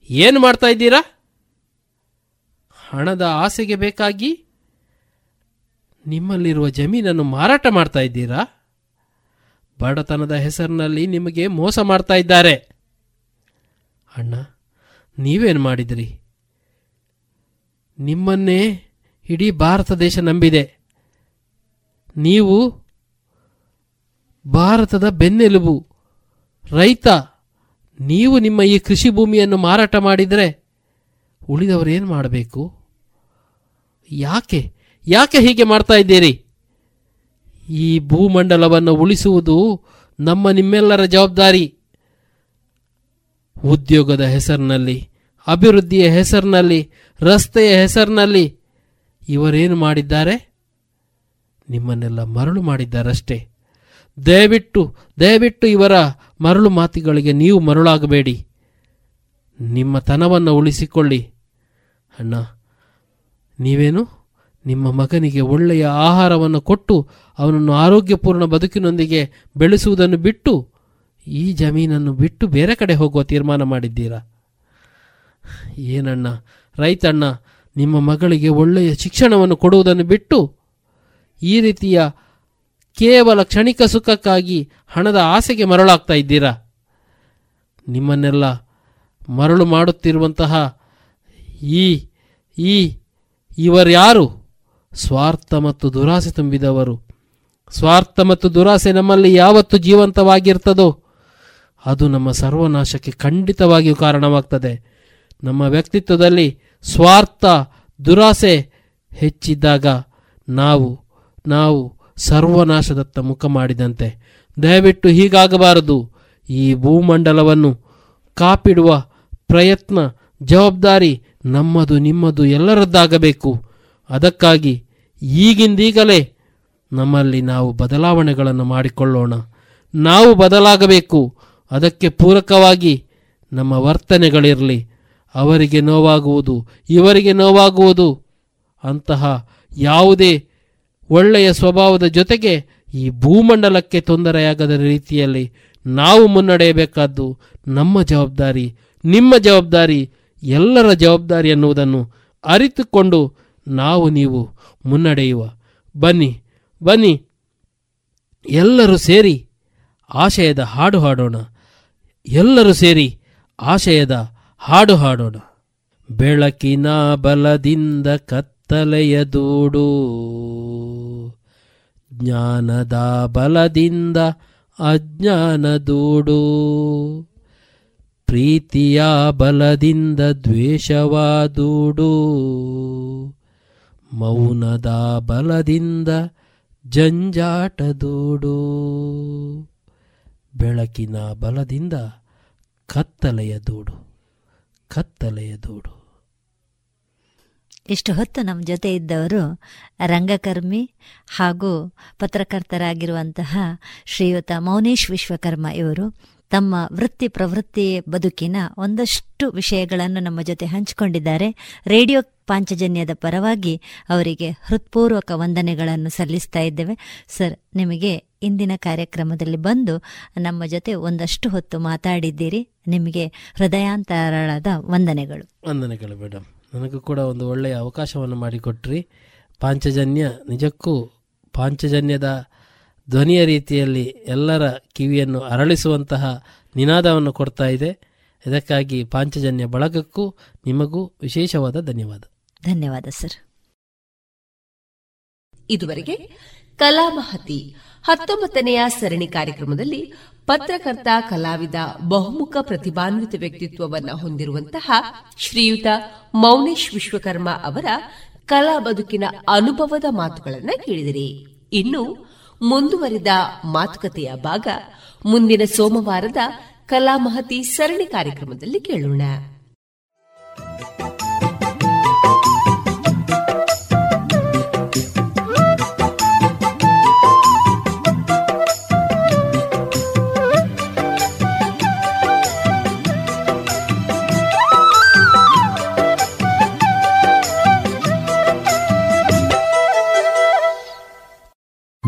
ಏನು ಮಾಡ್ತಾ ಇದ್ದೀರಾ? ಹಣದ ಆಸೆಗೆ ಬೇಕಾಗಿ ನಿಮ್ಮಲ್ಲಿರುವ ಜಮೀನನ್ನು ಮಾರಾಟ ಮಾಡ್ತಾ ಇದ್ದೀರಾ? ಬಡತನದ ಹೆಸರಿನಲ್ಲಿ ನಿಮಗೆ ಮೋಸ ಮಾಡ್ತಾ ಇದ್ದಾರೆ. ಅಣ್ಣ, ನೀವೇನು ಮಾಡಿದಿರಿ? ನಿಮ್ಮನ್ನೇ ಇಡೀ ಭಾರತ ದೇಶ ನಂಬಿದೆ. ನೀವು ಭಾರತದ ಬೆನ್ನೆಲುಬು. ರೈತ, ನೀವು ನಿಮ್ಮ ಈ ಕೃಷಿ ಭೂಮಿಯನ್ನು ಮಾರಾಟ ಮಾಡಿದರೆ ಉಳಿದವರು ಏನು ಮಾಡಬೇಕು? ಯಾಕೆ? ಯಾಕೆ ಹೀಗೆ ಮಾಡ್ತಾ ಇದ್ದೀರಿ? ಈ ಭೂಮಂಡಲವನ್ನು ಉಳಿಸುವುದು ನಮ್ಮ ನಿಮ್ಮೆಲ್ಲರ ಜವಾಬ್ದಾರಿ. ಉದ್ಯೋಗದ ಹೆಸರಿನಲ್ಲಿ, ಅಭಿವೃದ್ಧಿಯ ಹೆಸರಿನಲ್ಲಿ, ರಸ್ತೆಯ ಹೆಸರಿನಲ್ಲಿ ಇವರೇನು ಮಾಡಿದ್ದಾರೆ? ನಿಮ್ಮನ್ನೆಲ್ಲ ಮರಳು ಮಾಡಿದ್ದಾರಷ್ಟೇ. ದಯವಿಟ್ಟು ದಯವಿಟ್ಟು ಇವರ ಮರಳು ಮಾತುಗಳಿಗೆ ನೀವು ಮರುಳಾಗಬೇಡಿ. ನಿಮ್ಮ ತನವನ್ನು ಉಳಿಸಿಕೊಳ್ಳಿ. ಅಣ್ಣ, ನೀವೇನು? ನಿಮ್ಮ ಮಗನಿಗೆ ಒಳ್ಳೆಯ ಆಹಾರವನ್ನು ಕೊಟ್ಟು ಅವನನ್ನು ಆರೋಗ್ಯಪೂರ್ಣ ಬದುಕಿನೊಂದಿಗೆ ಬೆಳೆಸುವುದನ್ನು ಬಿಟ್ಟು ಈ ಜಮೀನನ್ನು ಬಿಟ್ಟು ಬೇರೆ ಕಡೆ ಹೋಗುವ ತೀರ್ಮಾನ ಮಾಡಿದ್ದೀರಾ? ಏನಣ್ಣ? ರೈತಣ್ಣ, ನಿಮ್ಮ ಮಗಳಿಗೆ ಒಳ್ಳೆಯ ಶಿಕ್ಷಣವನ್ನು ಕೊಡುವುದನ್ನು ಬಿಟ್ಟು ಈ ರೀತಿಯ ಕೇವಲ ಕ್ಷಣಿಕ ಸುಖಕ್ಕಾಗಿ ಹಣದ ಆಸೆಗೆ ಮರಳಾಗ್ತಾ ಇದ್ದೀರಾ? ನಿಮ್ಮನ್ನೆಲ್ಲ ಮರಳು ಮಾಡುತ್ತಿರುವಂತಹ ಈ ಈ, ಇವರ್ಯಾರು? ಸ್ವಾರ್ಥ ಮತ್ತು ದುರಾಸೆ ತುಂಬಿದವರು. ಸ್ವಾರ್ಥ ಮತ್ತು ದುರಾಸೆ ನಮ್ಮಲ್ಲಿ ಯಾವತ್ತು ಜೀವಂತವಾಗಿರ್ತದೋ, ಅದು ನಮ್ಮ ಸರ್ವನಾಶಕ್ಕೆ ಖಂಡಿತವಾಗಿಯೂ ಕಾರಣವಾಗ್ತದೆ. ನಮ್ಮ ವ್ಯಕ್ತಿತ್ವದಲ್ಲಿ ಸ್ವಾರ್ಥ, ದುರಾಸೆ ಹೆಚ್ಚಿದ್ದಾಗ ನಾವು ನಾವು ಸರ್ವನಾಶದತ್ತ ಮುಖ ಮಾಡಿದಂತೆ. ದಯವಿಟ್ಟು ಹೀಗಾಗಬಾರದು. ಈ ಭೂಮಂಡಲವನ್ನು ಕಾಪಿಡುವ ಪ್ರಯತ್ನ, ಜವಾಬ್ದಾರಿ ನಮ್ಮದು, ನಿಮ್ಮದು ಎಲ್ಲರದ್ದಾಗಬೇಕು. ಅದಕ್ಕಾಗಿ ಈಗಿಂದೀಗಲೇ ನಮ್ಮಲ್ಲಿ ನಾವು ಬದಲಾವಣೆಗಳನ್ನು ಮಾಡಿಕೊಳ್ಳೋಣ. ನಾವು ಬದಲಾಗಬೇಕು. ಅದಕ್ಕೆ ಪೂರಕವಾಗಿ ನಮ್ಮ ವರ್ತನೆಗಳಿರಲಿ. ಅವರಿಗೆ ನೋವಾಗುವುದು, ಇವರಿಗೆ ನೋವಾಗುವುದು ಅಂತಹ ಯಾವುದೇ ಒಳ್ಳೆಯ ಸ್ವಭಾವದ ಜೊತೆಗೆ ಈ ಭೂಮಂಡಲಕ್ಕೆ ತೊಂದರೆಯಾಗದ ರೀತಿಯಲ್ಲಿ ನಾವು ಮುನ್ನಡೆಯಬೇಕಾದ್ದು ನಮ್ಮ ಜವಾಬ್ದಾರಿ, ನಿಮ್ಮ ಜವಾಬ್ದಾರಿ, ಎಲ್ಲರ ಜವಾಬ್ದಾರಿ ಎನ್ನುವುದನ್ನು ಅರಿತುಕೊಂಡು ನಾವು ನೀವು ಮುನ್ನಡೆಯುವ. ಬನ್ನಿ ಬನ್ನಿ, ಎಲ್ಲರೂ ಸೇರಿ ಆಶಯದ ಹಾಡು ಹಾಡೋಣ. ಎಲ್ಲರೂ ಸೇರಿ ಆಶಯದ ಹಾಡು ಹಾಡೋಣ. ಬೆಳಕಿನ ಬಲದಿಂದ ಕತ್ತಲೆಯ ದೂಡು ಜ್ಞಾನದ ಬಲದಿಂದ ಅಜ್ಞಾನ ದೂಡು. ಪ್ರೀತಿಯ ಬಲದಿಂದ ದ್ವೇಷವಾದೂಡು ಮೌನದ ಬಲದಿಂದ ಜಂಜಾಟದೂಡು ಬೆಳಕಿನ ಬಲದಿಂದ ಕತ್ತಲೆಯ ದೂಡು. ಕತ್ತಲೆಯ ದೂಡು. ಇಷ್ಟು ಹೊತ್ತು ನಮ್ಮ ಜೊತೆ ಇದ್ದವರು ರಂಗಕರ್ಮಿ ಹಾಗೂ ಪತ್ರಕರ್ತರಾಗಿರುವಂತಹ ಶ್ರೀಯುತ ಮೌನೇಶ್ ವಿಶ್ವಕರ್ಮ ಇವರು ತಮ್ಮ ವೃತ್ತಿ ಪ್ರವೃತ್ತಿ ಬದುಕಿನ ಒಂದಷ್ಟು ವಿಷಯಗಳನ್ನು ನಮ್ಮ ಜೊತೆ ಹಂಚಿಕೊಂಡಿದ್ದಾರೆ. ರೇಡಿಯೋ ಪಾಂಚಜನ್ಯದ ಪರವಾಗಿ ಅವರಿಗೆ ಹೃತ್ಪೂರ್ವಕ ವಂದನೆಗಳನ್ನು ಸಲ್ಲಿಸ್ತಾ ಇದ್ದೇವೆ. ಸರ್, ನಿಮಗೆ ಇಂದಿನ ಕಾರ್ಯಕ್ರಮದಲ್ಲಿ ಬಂದು ನಮ್ಮ ಜೊತೆ ಒಂದಷ್ಟು ಹೊತ್ತು ಮಾತಾಡಿದ್ದೀರಿ. ನಿಮಗೆ ಹೃದಯಾಂತರಾಳದ ವಂದನೆಗಳು. ವಂದನೆಗಳು ಮೇಡಮ್ ನನಗೂ ಕೂಡ ಒಂದು ಒಳ್ಳೆಯ ಅವಕಾಶವನ್ನು ಮಾಡಿಕೊಟ್ರಿ. ಪಾಂಚಜನ್ಯ ನಿಜಕ್ಕೂ ಪಾಂಚಜನ್ಯದ ಧ್ವನಿಯ ರೀತಿಯಲ್ಲಿ ಎಲ್ಲರ ಕಿವಿಯನ್ನು ಅರಳಿಸುವಂತಹ ನಿನಾದವನ್ನು ಕೊಡ್ತಾ ಇದೆ. ಇದಕ್ಕಾಗಿ ಪಾಂಚಜನ್ಯ ಬಳಗಕ್ಕೂ ನಿಮಗೂ ವಿಶೇಷವಾದ ಧನ್ಯವಾದ. ಧನ್ಯವಾದ ಸರ್. ಇದುವರೆಗೆ ಕಲಾಮಹತಿ ಹತ್ತೊಂಬತ್ತನೆಯ ಸರಣಿ ಕಾರ್ಯಕ್ರಮದಲ್ಲಿ ಪತ್ರಕರ್ತ, ಕಲಾವಿದ, ಬಹುಮುಖ ಪ್ರತಿಭಾನ್ವಿತ ವ್ಯಕ್ತಿತ್ವವನ್ನು ಹೊಂದಿರುವಂತಹ ಶ್ರೀಯುತ ಮೌನೇಶ್ ವಿಶ್ವಕರ್ಮ ಅವರ ಕಲಾ ಬದುಕಿನ ಅನುಭವದ ಮಾತುಗಳನ್ನು ಕೇಳಿದಿರಿ. ಇನ್ನು ಮುಂದುವರಿದ ಮಾತುಕತೆಯ ಭಾಗ ಮುಂದಿನ ಸೋಮವಾರದ ಕಲಾ ಮಹತಿ ಸರಣಿ ಕಾರ್ಯಕ್ರಮದಲ್ಲಿ ಕೇಳೋಣ.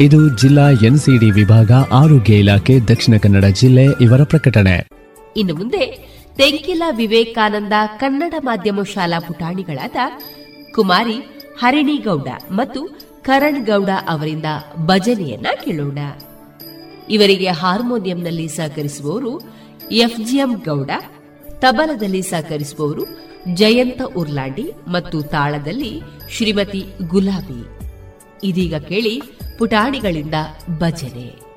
ಇದು ಜಿಲ್ಲಾ ಎನ್ಸಿಡಿ ವಿಭಾಗ ಆರೋಗ್ಯ ಇಲಾಖೆ ದಕ್ಷಿಣ ಕನ್ನಡ ಜಿಲ್ಲೆ ಇವರ ಪ್ರಕಟಣೆ. ಇನ್ನು ಮುಂದೆ ತೆಂಕಿಲ ವಿವೇಕಾನಂದ ಕನ್ನಡ ಮಾಧ್ಯಮ ಶಾಲಾ ಪುಟಾಣಿಗಳಾದ ಕುಮಾರಿ, ಹರಿಣಿಗೌಡ ಮತ್ತು ಕರಣ್ ಗೌಡ ಅವರಿಂದ ಭಜನೆಯನ್ನ ಕೇಳೋಣ. ಇವರಿಗೆ ಹಾರ್ಮೋನಿಯಂನಲ್ಲಿ ಸಹಕರಿಸುವವರು ಎಫ್ಜಿಎಂ ಗೌಡ, ತಬಲದಲ್ಲಿ ಸಹಕರಿಸುವವರು ಜಯಂತ ಉರ್ಲಾಂಡಿ ಮತ್ತು ತಾಳದಲ್ಲಿ ಶ್ರೀಮತಿ ಗುಲಾಬಿ. ಇದೀಗ ಕೇಳಿ ಪುಟಾಣಿಗಳಿಂದ ಭಜನೆ.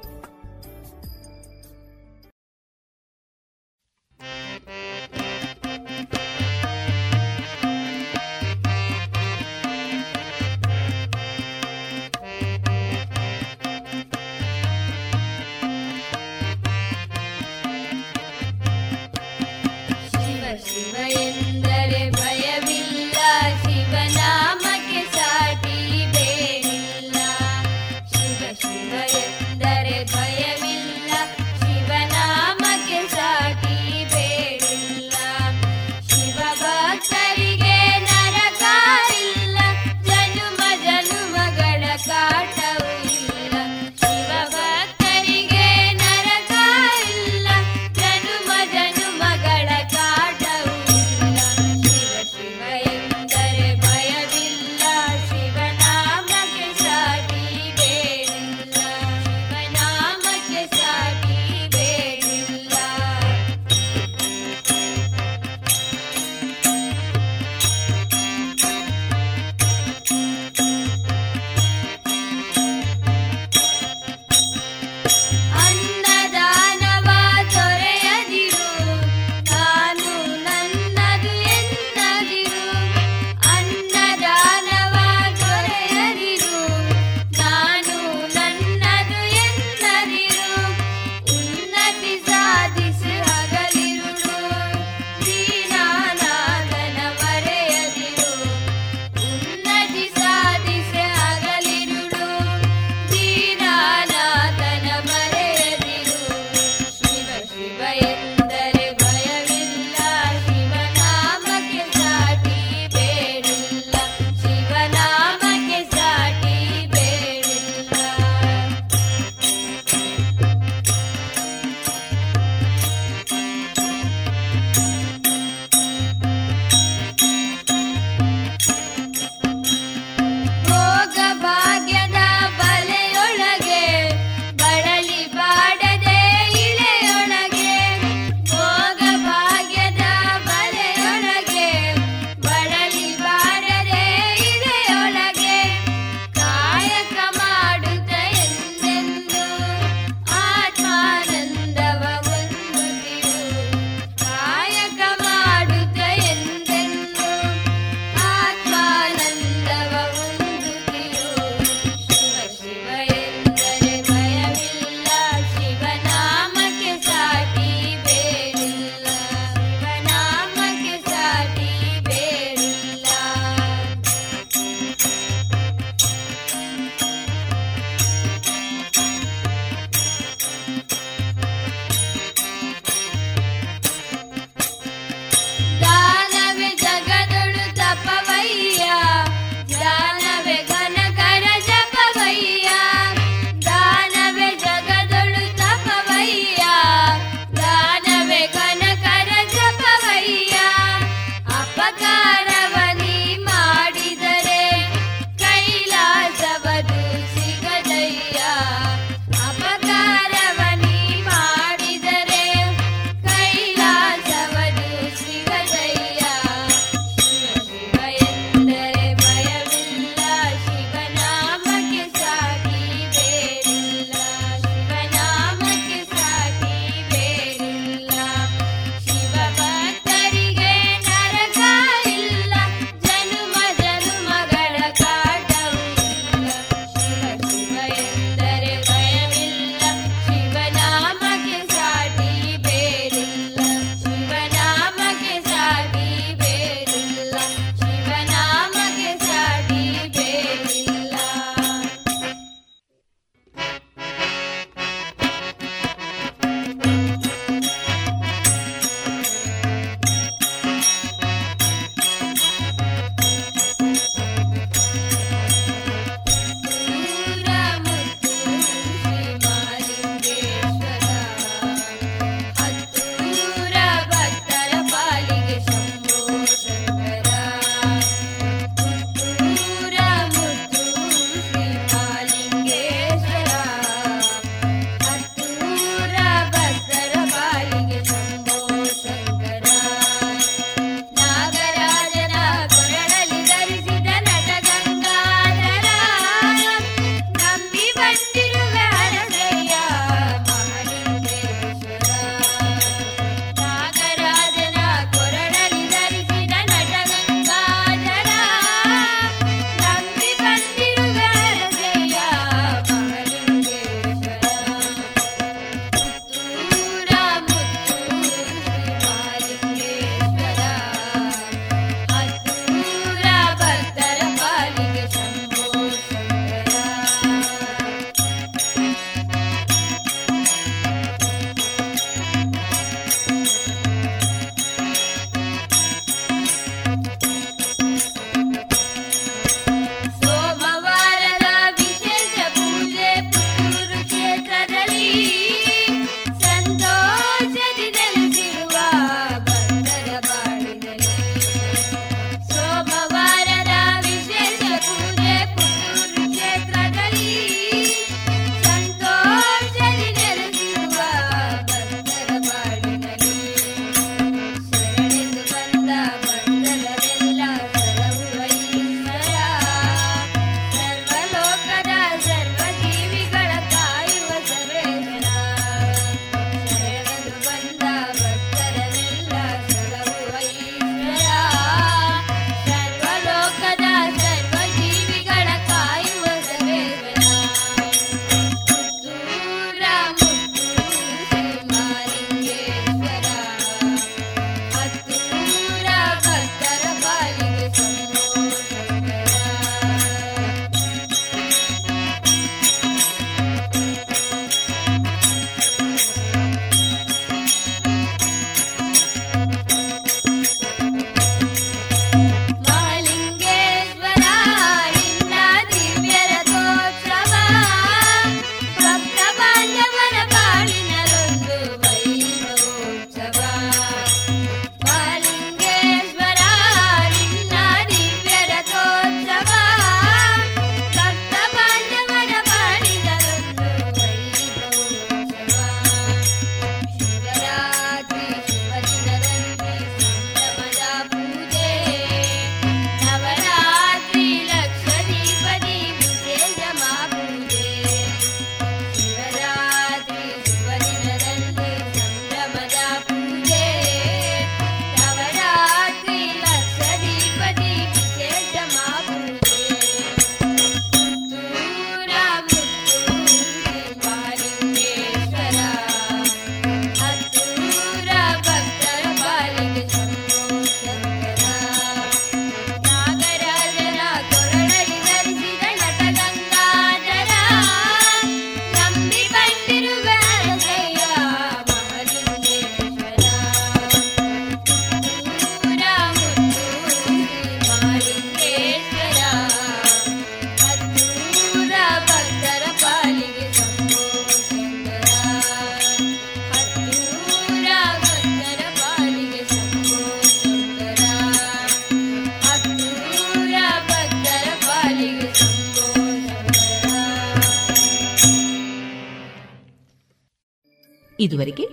ಇದುವರೆಗೆ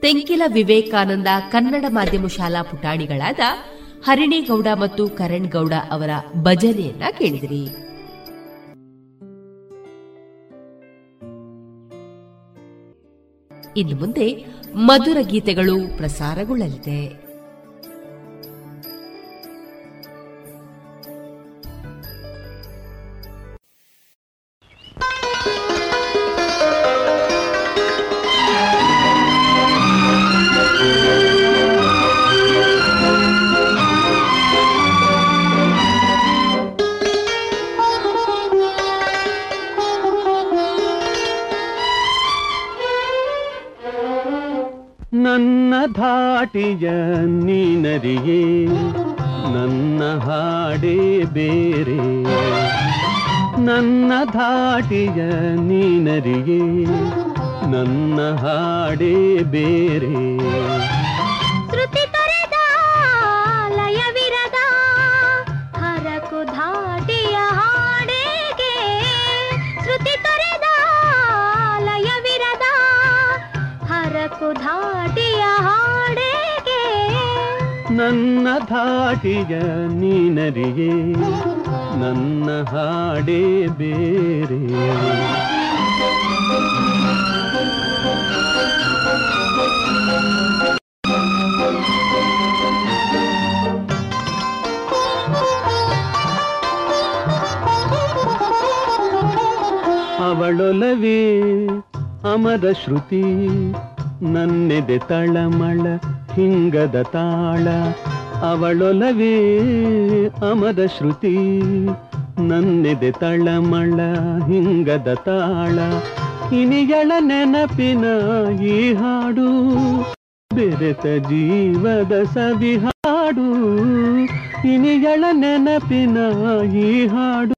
ತೆಂಕಿಲ ವಿವೇಕಾನಂದ ಕನ್ನಡ ಮಾಧ್ಯಮ ಶಾಲಾ ಪುಟಾಣಿಗಳಾದ ಹರಿಣಿಗೌಡ ಮತ್ತು ಕರಣ್ ಗೌಡ ಅವರ ಭಜನೆಯನ್ನ ಕೇಳಿದಿರಿ. ಇನ್ನು ಮುಂದೆ ಮಧುರ ಗೀತೆಗಳು ಪ್ರಸಾರಗೊಳ್ಳಲಿದೆ. ನನ್ನ ಧಾಟಿಯ ನೀನರಿಯೇ ನನ್ನ ಹಾಡೇ ಬೇರೆ. ನನ್ನ ಧಾಟಿಯ ನೀನರಿಯೇ ನನ್ನ ಹಾಡೇ ಬೇರೆ. ಶ್ರುತಿ ತೊರೆದ ಲಯವಿರದ ಹರಕು ಧಾಟಿಯ ಹಾಡೇಗೆ. ಶ್ರುತಿ ತೊರೆದ ಲಯವಿರದ ಹರಕು ಹಾಡೇಗೆ ನನ್ನ ಧಾಟಿಯ ನೀನರಿಯೇ ನನ್ನ ಹಾಡೇ ಬೇರೆ ಅವಳೊಲವೇ ಅಮರ ಶ್ರುತಿ ನನ್ನೆದೆ ತಳಮಳ ಹಿಂಗದ ತಾಳ, ಅವಳೊಲವೇ ಅಮದ ಶ್ರುತಿ. ನನ್ನೆದೆ ತಳಮಳ ಹಿಂಗದ ತಾಳ ಇನಿಗಳ ನೆನಪಿನ ಈ ಹಾಡು. ಬೆರೆತ ಜೀವದ ಸವಿ ಹಾಡು ಇನಿಗಳ ನೆನಪಿನ ಈ ಹಾಡು.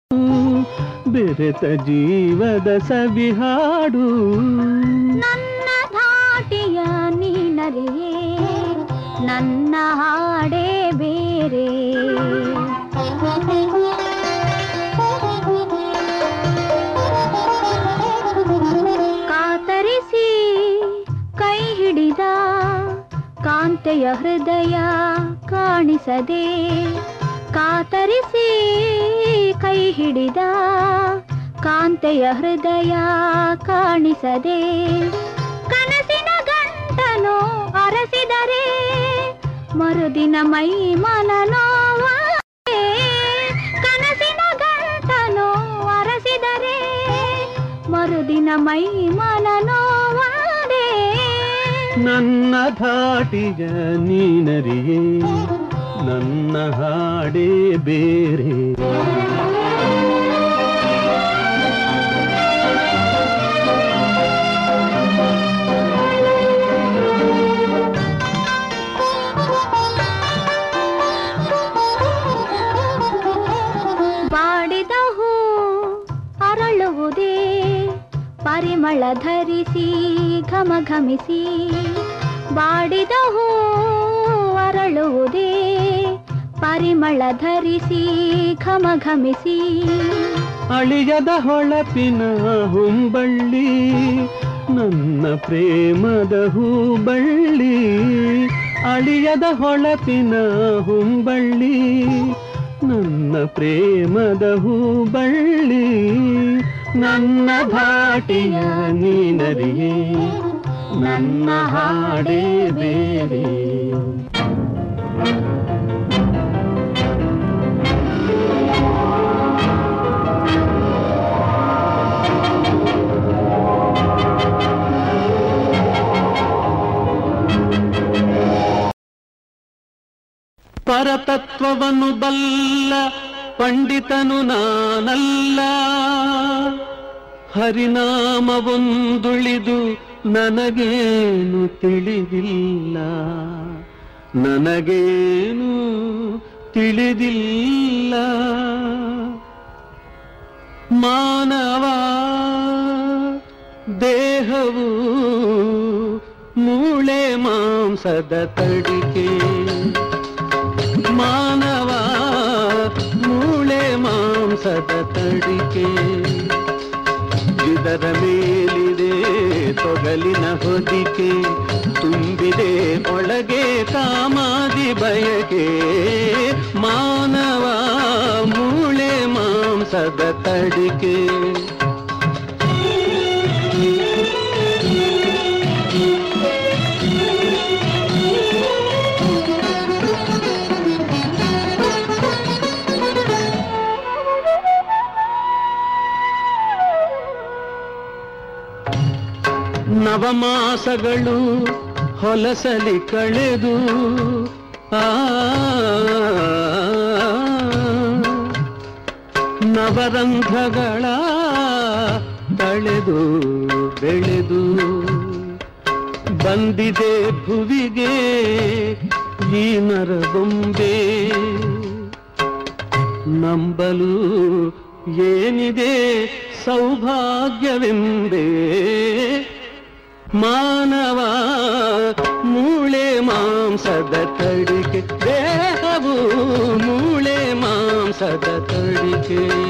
ಬೆರೆತ ಜೀವದ ಸವಿ ಹಾಡು. ನನ್ನ ಧಾಟಿಯ ನೀನರಿಯೇ ನನ್ನ ಹಾಡೇ ಬೇರೆ. ಕಾತರಿಸಿ ಕೈ ಹಿಡಿದ ಕಾಂತೆಯ ಹೃದಯ ಕಾಣಿಸದೆ, ಕಾತರಿಸಿ ಕೈ ಹಿಡಿದ ಕಾಂತೆಯ ಹೃದಯ ಕಾಣಿಸದೆ, ಕನಸಿನ ಗಂಟನು ಅರಸಿದರೆ ಮರುದಿನ ಮೈ ಮನ. ಕನಸಿನ ಗಂಟನು ಅರಸಿದರೆ. ಮರುದಿನ ಮೈ ಮನನೋವಾದೇ ನನ್ನ ಧಾಟಿಗ ನೀನರಿಯೇ. ನನ್ನ ಹಾಡೇ ಬೇರೆ. ಪರಿಮಳ ಧರಿಸಿ ಘಮ ಘಮಿಸಿ ಬಾಡಿದ ಹೂ ಅರಳುವುದೇ. ಪರಿಮಳ ಧರಿಸಿ ಘಮ ಘಮಿಸಿ ಅಳಿಯದ ಹೊಳಪಿನ ಹುಂಬಳ್ಳಿ, ನನ್ನ ಪ್ರೇಮದ ಹೂಬಳ್ಳಿ. ಅಳಿಯದ ಹೊಳಪಿನ ಹುಂಬಳ್ಳಿ, ನನ್ನ ಪ್ರೇಮದ ಹೂಬಳ್ಳಿ. ನನ್ನ ಧಾಟಿಯ ನೀನರಿಯೇ ನನ್ನ ಹಾಡೇ ಬೇರೆ. ಪರತತ್ವವನ್ನು ಬಲ್ಲ ಪಂಡಿತನು ನಾನಲ್ಲ. ಹರಿನಾಮವೊಂದುಳಿದು ನನಗೇನು ತಿಳಿದಿಲ್ಲ. ನನಗೇನು ತಿಳಿದಿಲ್ಲ. ಮಾನವ ದೇಹವು ಮೂಳೆ ಮಾಂಸದ ತಡಿಕೆ. ಮಾನವ ಸಂಸದ ತಡಿಕೆ ಇದರ ಮೇಲಿದೆ ತೊಗಲಿನ ಹೊದಿಕೆ ತುಂಬಿದೆ ಒಳಗೆ ಕಾಮಾದಿ ಬಯಕೆ ಮಾನವ ಮೂಳೆ ಮಾಂಸದ ತಡಿಕೆ ನವಮಾಸಗಳು ಹೊಲಸಲಿ ಕಳೆದು ಆ ನವರಂಧ್ರಗಳ ತಳೆದು ಬೆಳೆದು ಬಂದಿದೆ ಭುವಿಗೆ ಈ ನರಗೊಂಬೆ ನಂಬಲು ಏನಿದೆ ಸೌಭಾಗ್ಯವೆಂದೇ? ಮಾನವ ಮೂಳೆ ಮಾಂಸದ ತಡಿಕೆ ದೇಹವು ಮೂಳೆ ಮಾಂಸದ ತಡಿಕೆ.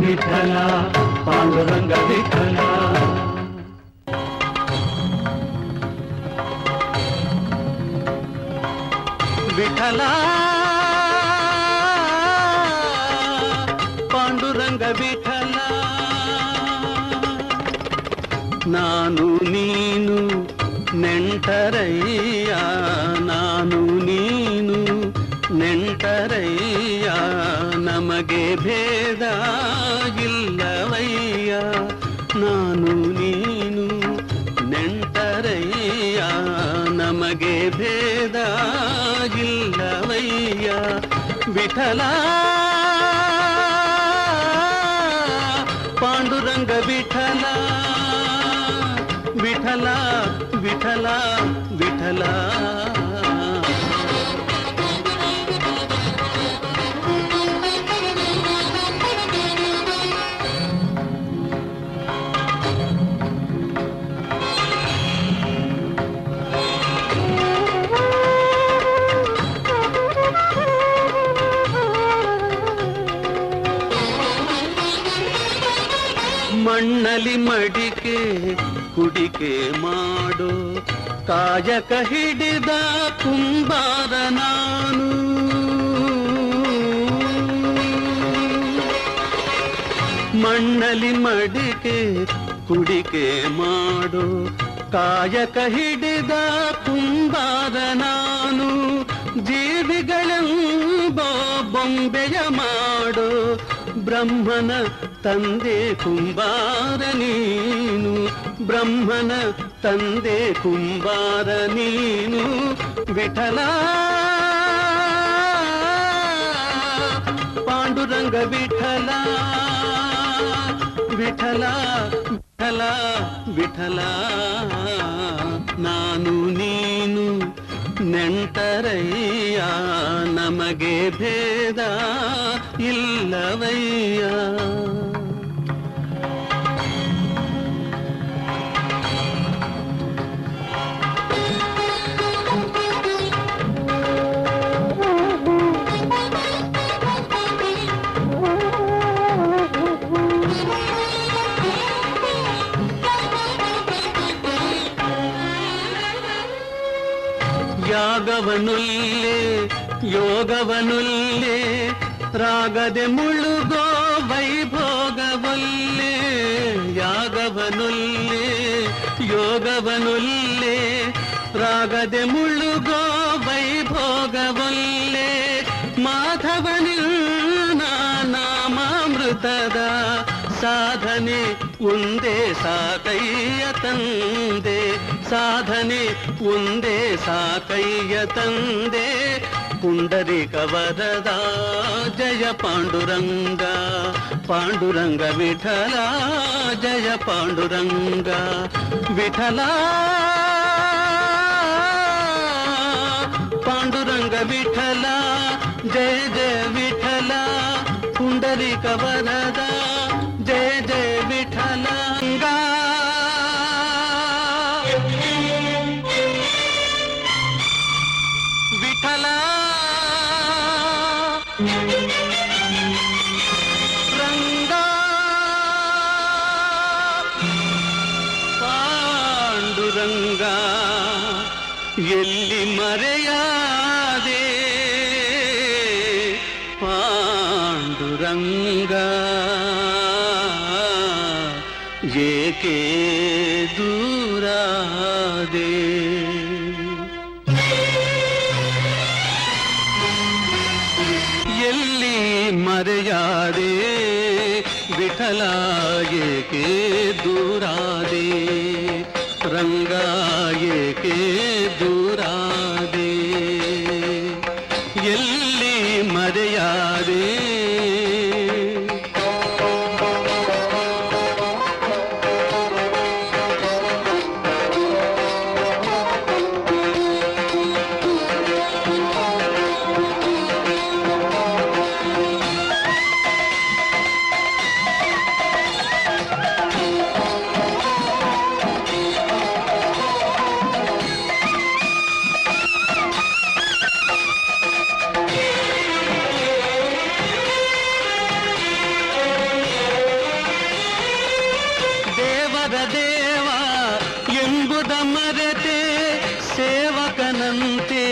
विठला पांडुरंग ಮಣ್ಣಲಿ ಮಡಿಕೆ ಕುಡಿಕೆ ಮಾಡೋ ಕಾಯಕ ಹಿಡಿದ ಕುಂಬಾರ ನಾನು. ಮಣ್ಣಲಿ ಮಡಿಕೆ ಕುಡಿಕೆ ಮಾಡೋ ಕಾಯಕ ಹಿಡಿದ ಕುಂಬಾರ ನಾನು. ಜೀವಿಗಳೆಂಬ ಬೊಂಬೆಯ ಮಾ ಬ್ರಹ್ಮನ ತಂದೆ ಕುಂಬಾರ ನೀನು ಬ್ರಹ್ಮನ ತಂದೆ ಕುಂಬಾರ ನೀನು ವಿಠಲ ಪಾಂಡುರಂಗ ವಿಠಲ ವಿಠಲ ವಿಠಲ ವಿಠಲ ನಾನು ನೀನು ನೆಂಟರಯ್ಯ ನಮಗೆ ಭೇದ ಇಲ್ಲವಯ್ಯ. ಯಾಗವನುಲ್ಲೇ ಯೋಗವನುಲ್ಲೇ ರಾಗದೆ ಮುಳುಗೋ ವೈಭೋಗವಲ್ಲೇ ಯಾಗವನುಲ್ಲೇ ಯೋಗವನುಲ್ಲೇ ರಾಗದೆ ಮುಳುಗೋ ವೈಭೋಗವಲ್ಲೇ ಮಾಧವನಿಲ್ಲ ನಾಮಾಮೃತದ ಸಾಧನೆ ಒಂದೇ ಸಾಕಯ್ಯ ತಂದೆ ಸಾಧನೆ ಒಂದೇ ಸಾಕಯ್ಯ ತಂದೆ ಪುಂಡರಿಕ ವರದ ಜಯ ಪಾಂಡುರಂಗ ಪಾಂಡುರಂಗ ವಿಠಲ ಜಯ ಪಾಂಡುರಂಗ ವಿಠಲ ಪಾಂಡುರಂಗ ವಿಠಲ ಜಯ ಜಯ ವಿಠಲ ಪುಂಡರಿಕ ವರದ ವಿಠಲ ದೇವರ ದೇವ ಎಂಬುದ ಮರೆತೆ ಸೇವಕನಂತೆ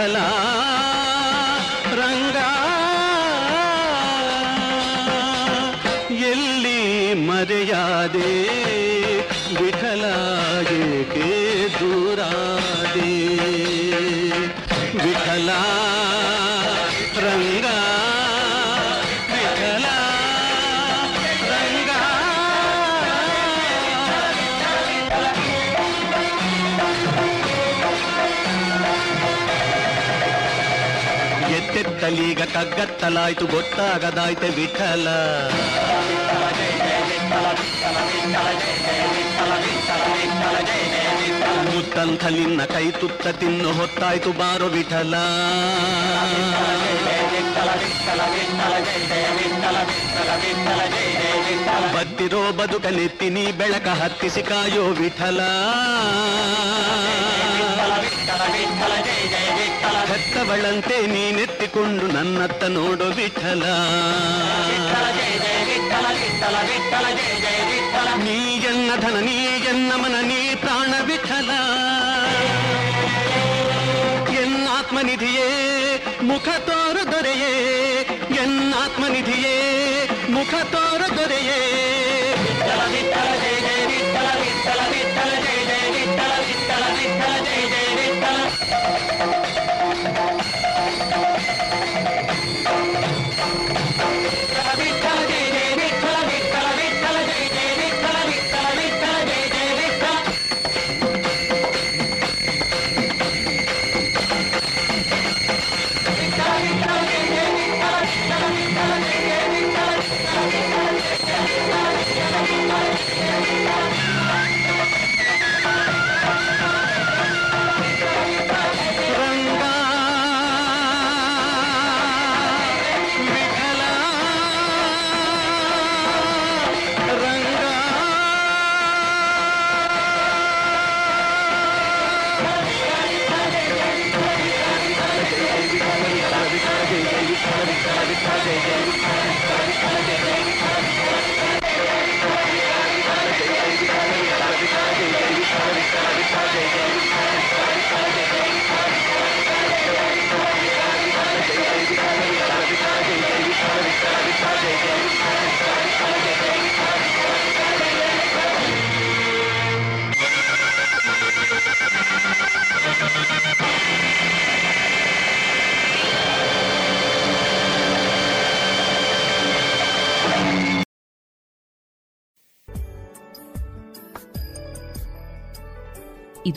ವಿಠಲ ರಂಗ. ಎಲ್ಲಿ ಮರೆಯಾದೆ? ಕಗ್ಗತ್ತಲಾಯ್ತು ಗೊತ್ತಾಗದಾಯ್ತೆ ವಿಠಲ. ಮುತ್ತಂಥ ನಿನ್ನ ಕೈ ತುತ್ತ ತಿನ್ನು, ಹೊತ್ತಾಯ್ತು ಬಾರೋ ವಿಠಲ. ಬತ್ತಿರೋ ಬದುಕನೆತ್ತಿ ನೀ ಬೆಳಕ ಹತ್ತಿಸಿ ಕಾಯೋ ವಿಠಲ. ಹೆತ್ತವಳಂತೆ ನೀನೆತ್ತಿಕೊಂಡು ನನ್ನತ್ತ ನೋಡು ವಿಠಲ ನೀ ಎನ್ನ ಧನ ನೀ ಎನ್ನ ಮನ ನೀ ಪ್ರಾಣ ವಿಠಲ ಎನ್ನಾತ್ಮನಿಧಿಯೇ ಮುಖ ತೋರು ದೊರೆಯೇ. ಎನ್ನಾತ್ಮನಿಧಿಯೇ ಮುಖ ತೋರು ದೊರೆಯೇ. ರಂಗ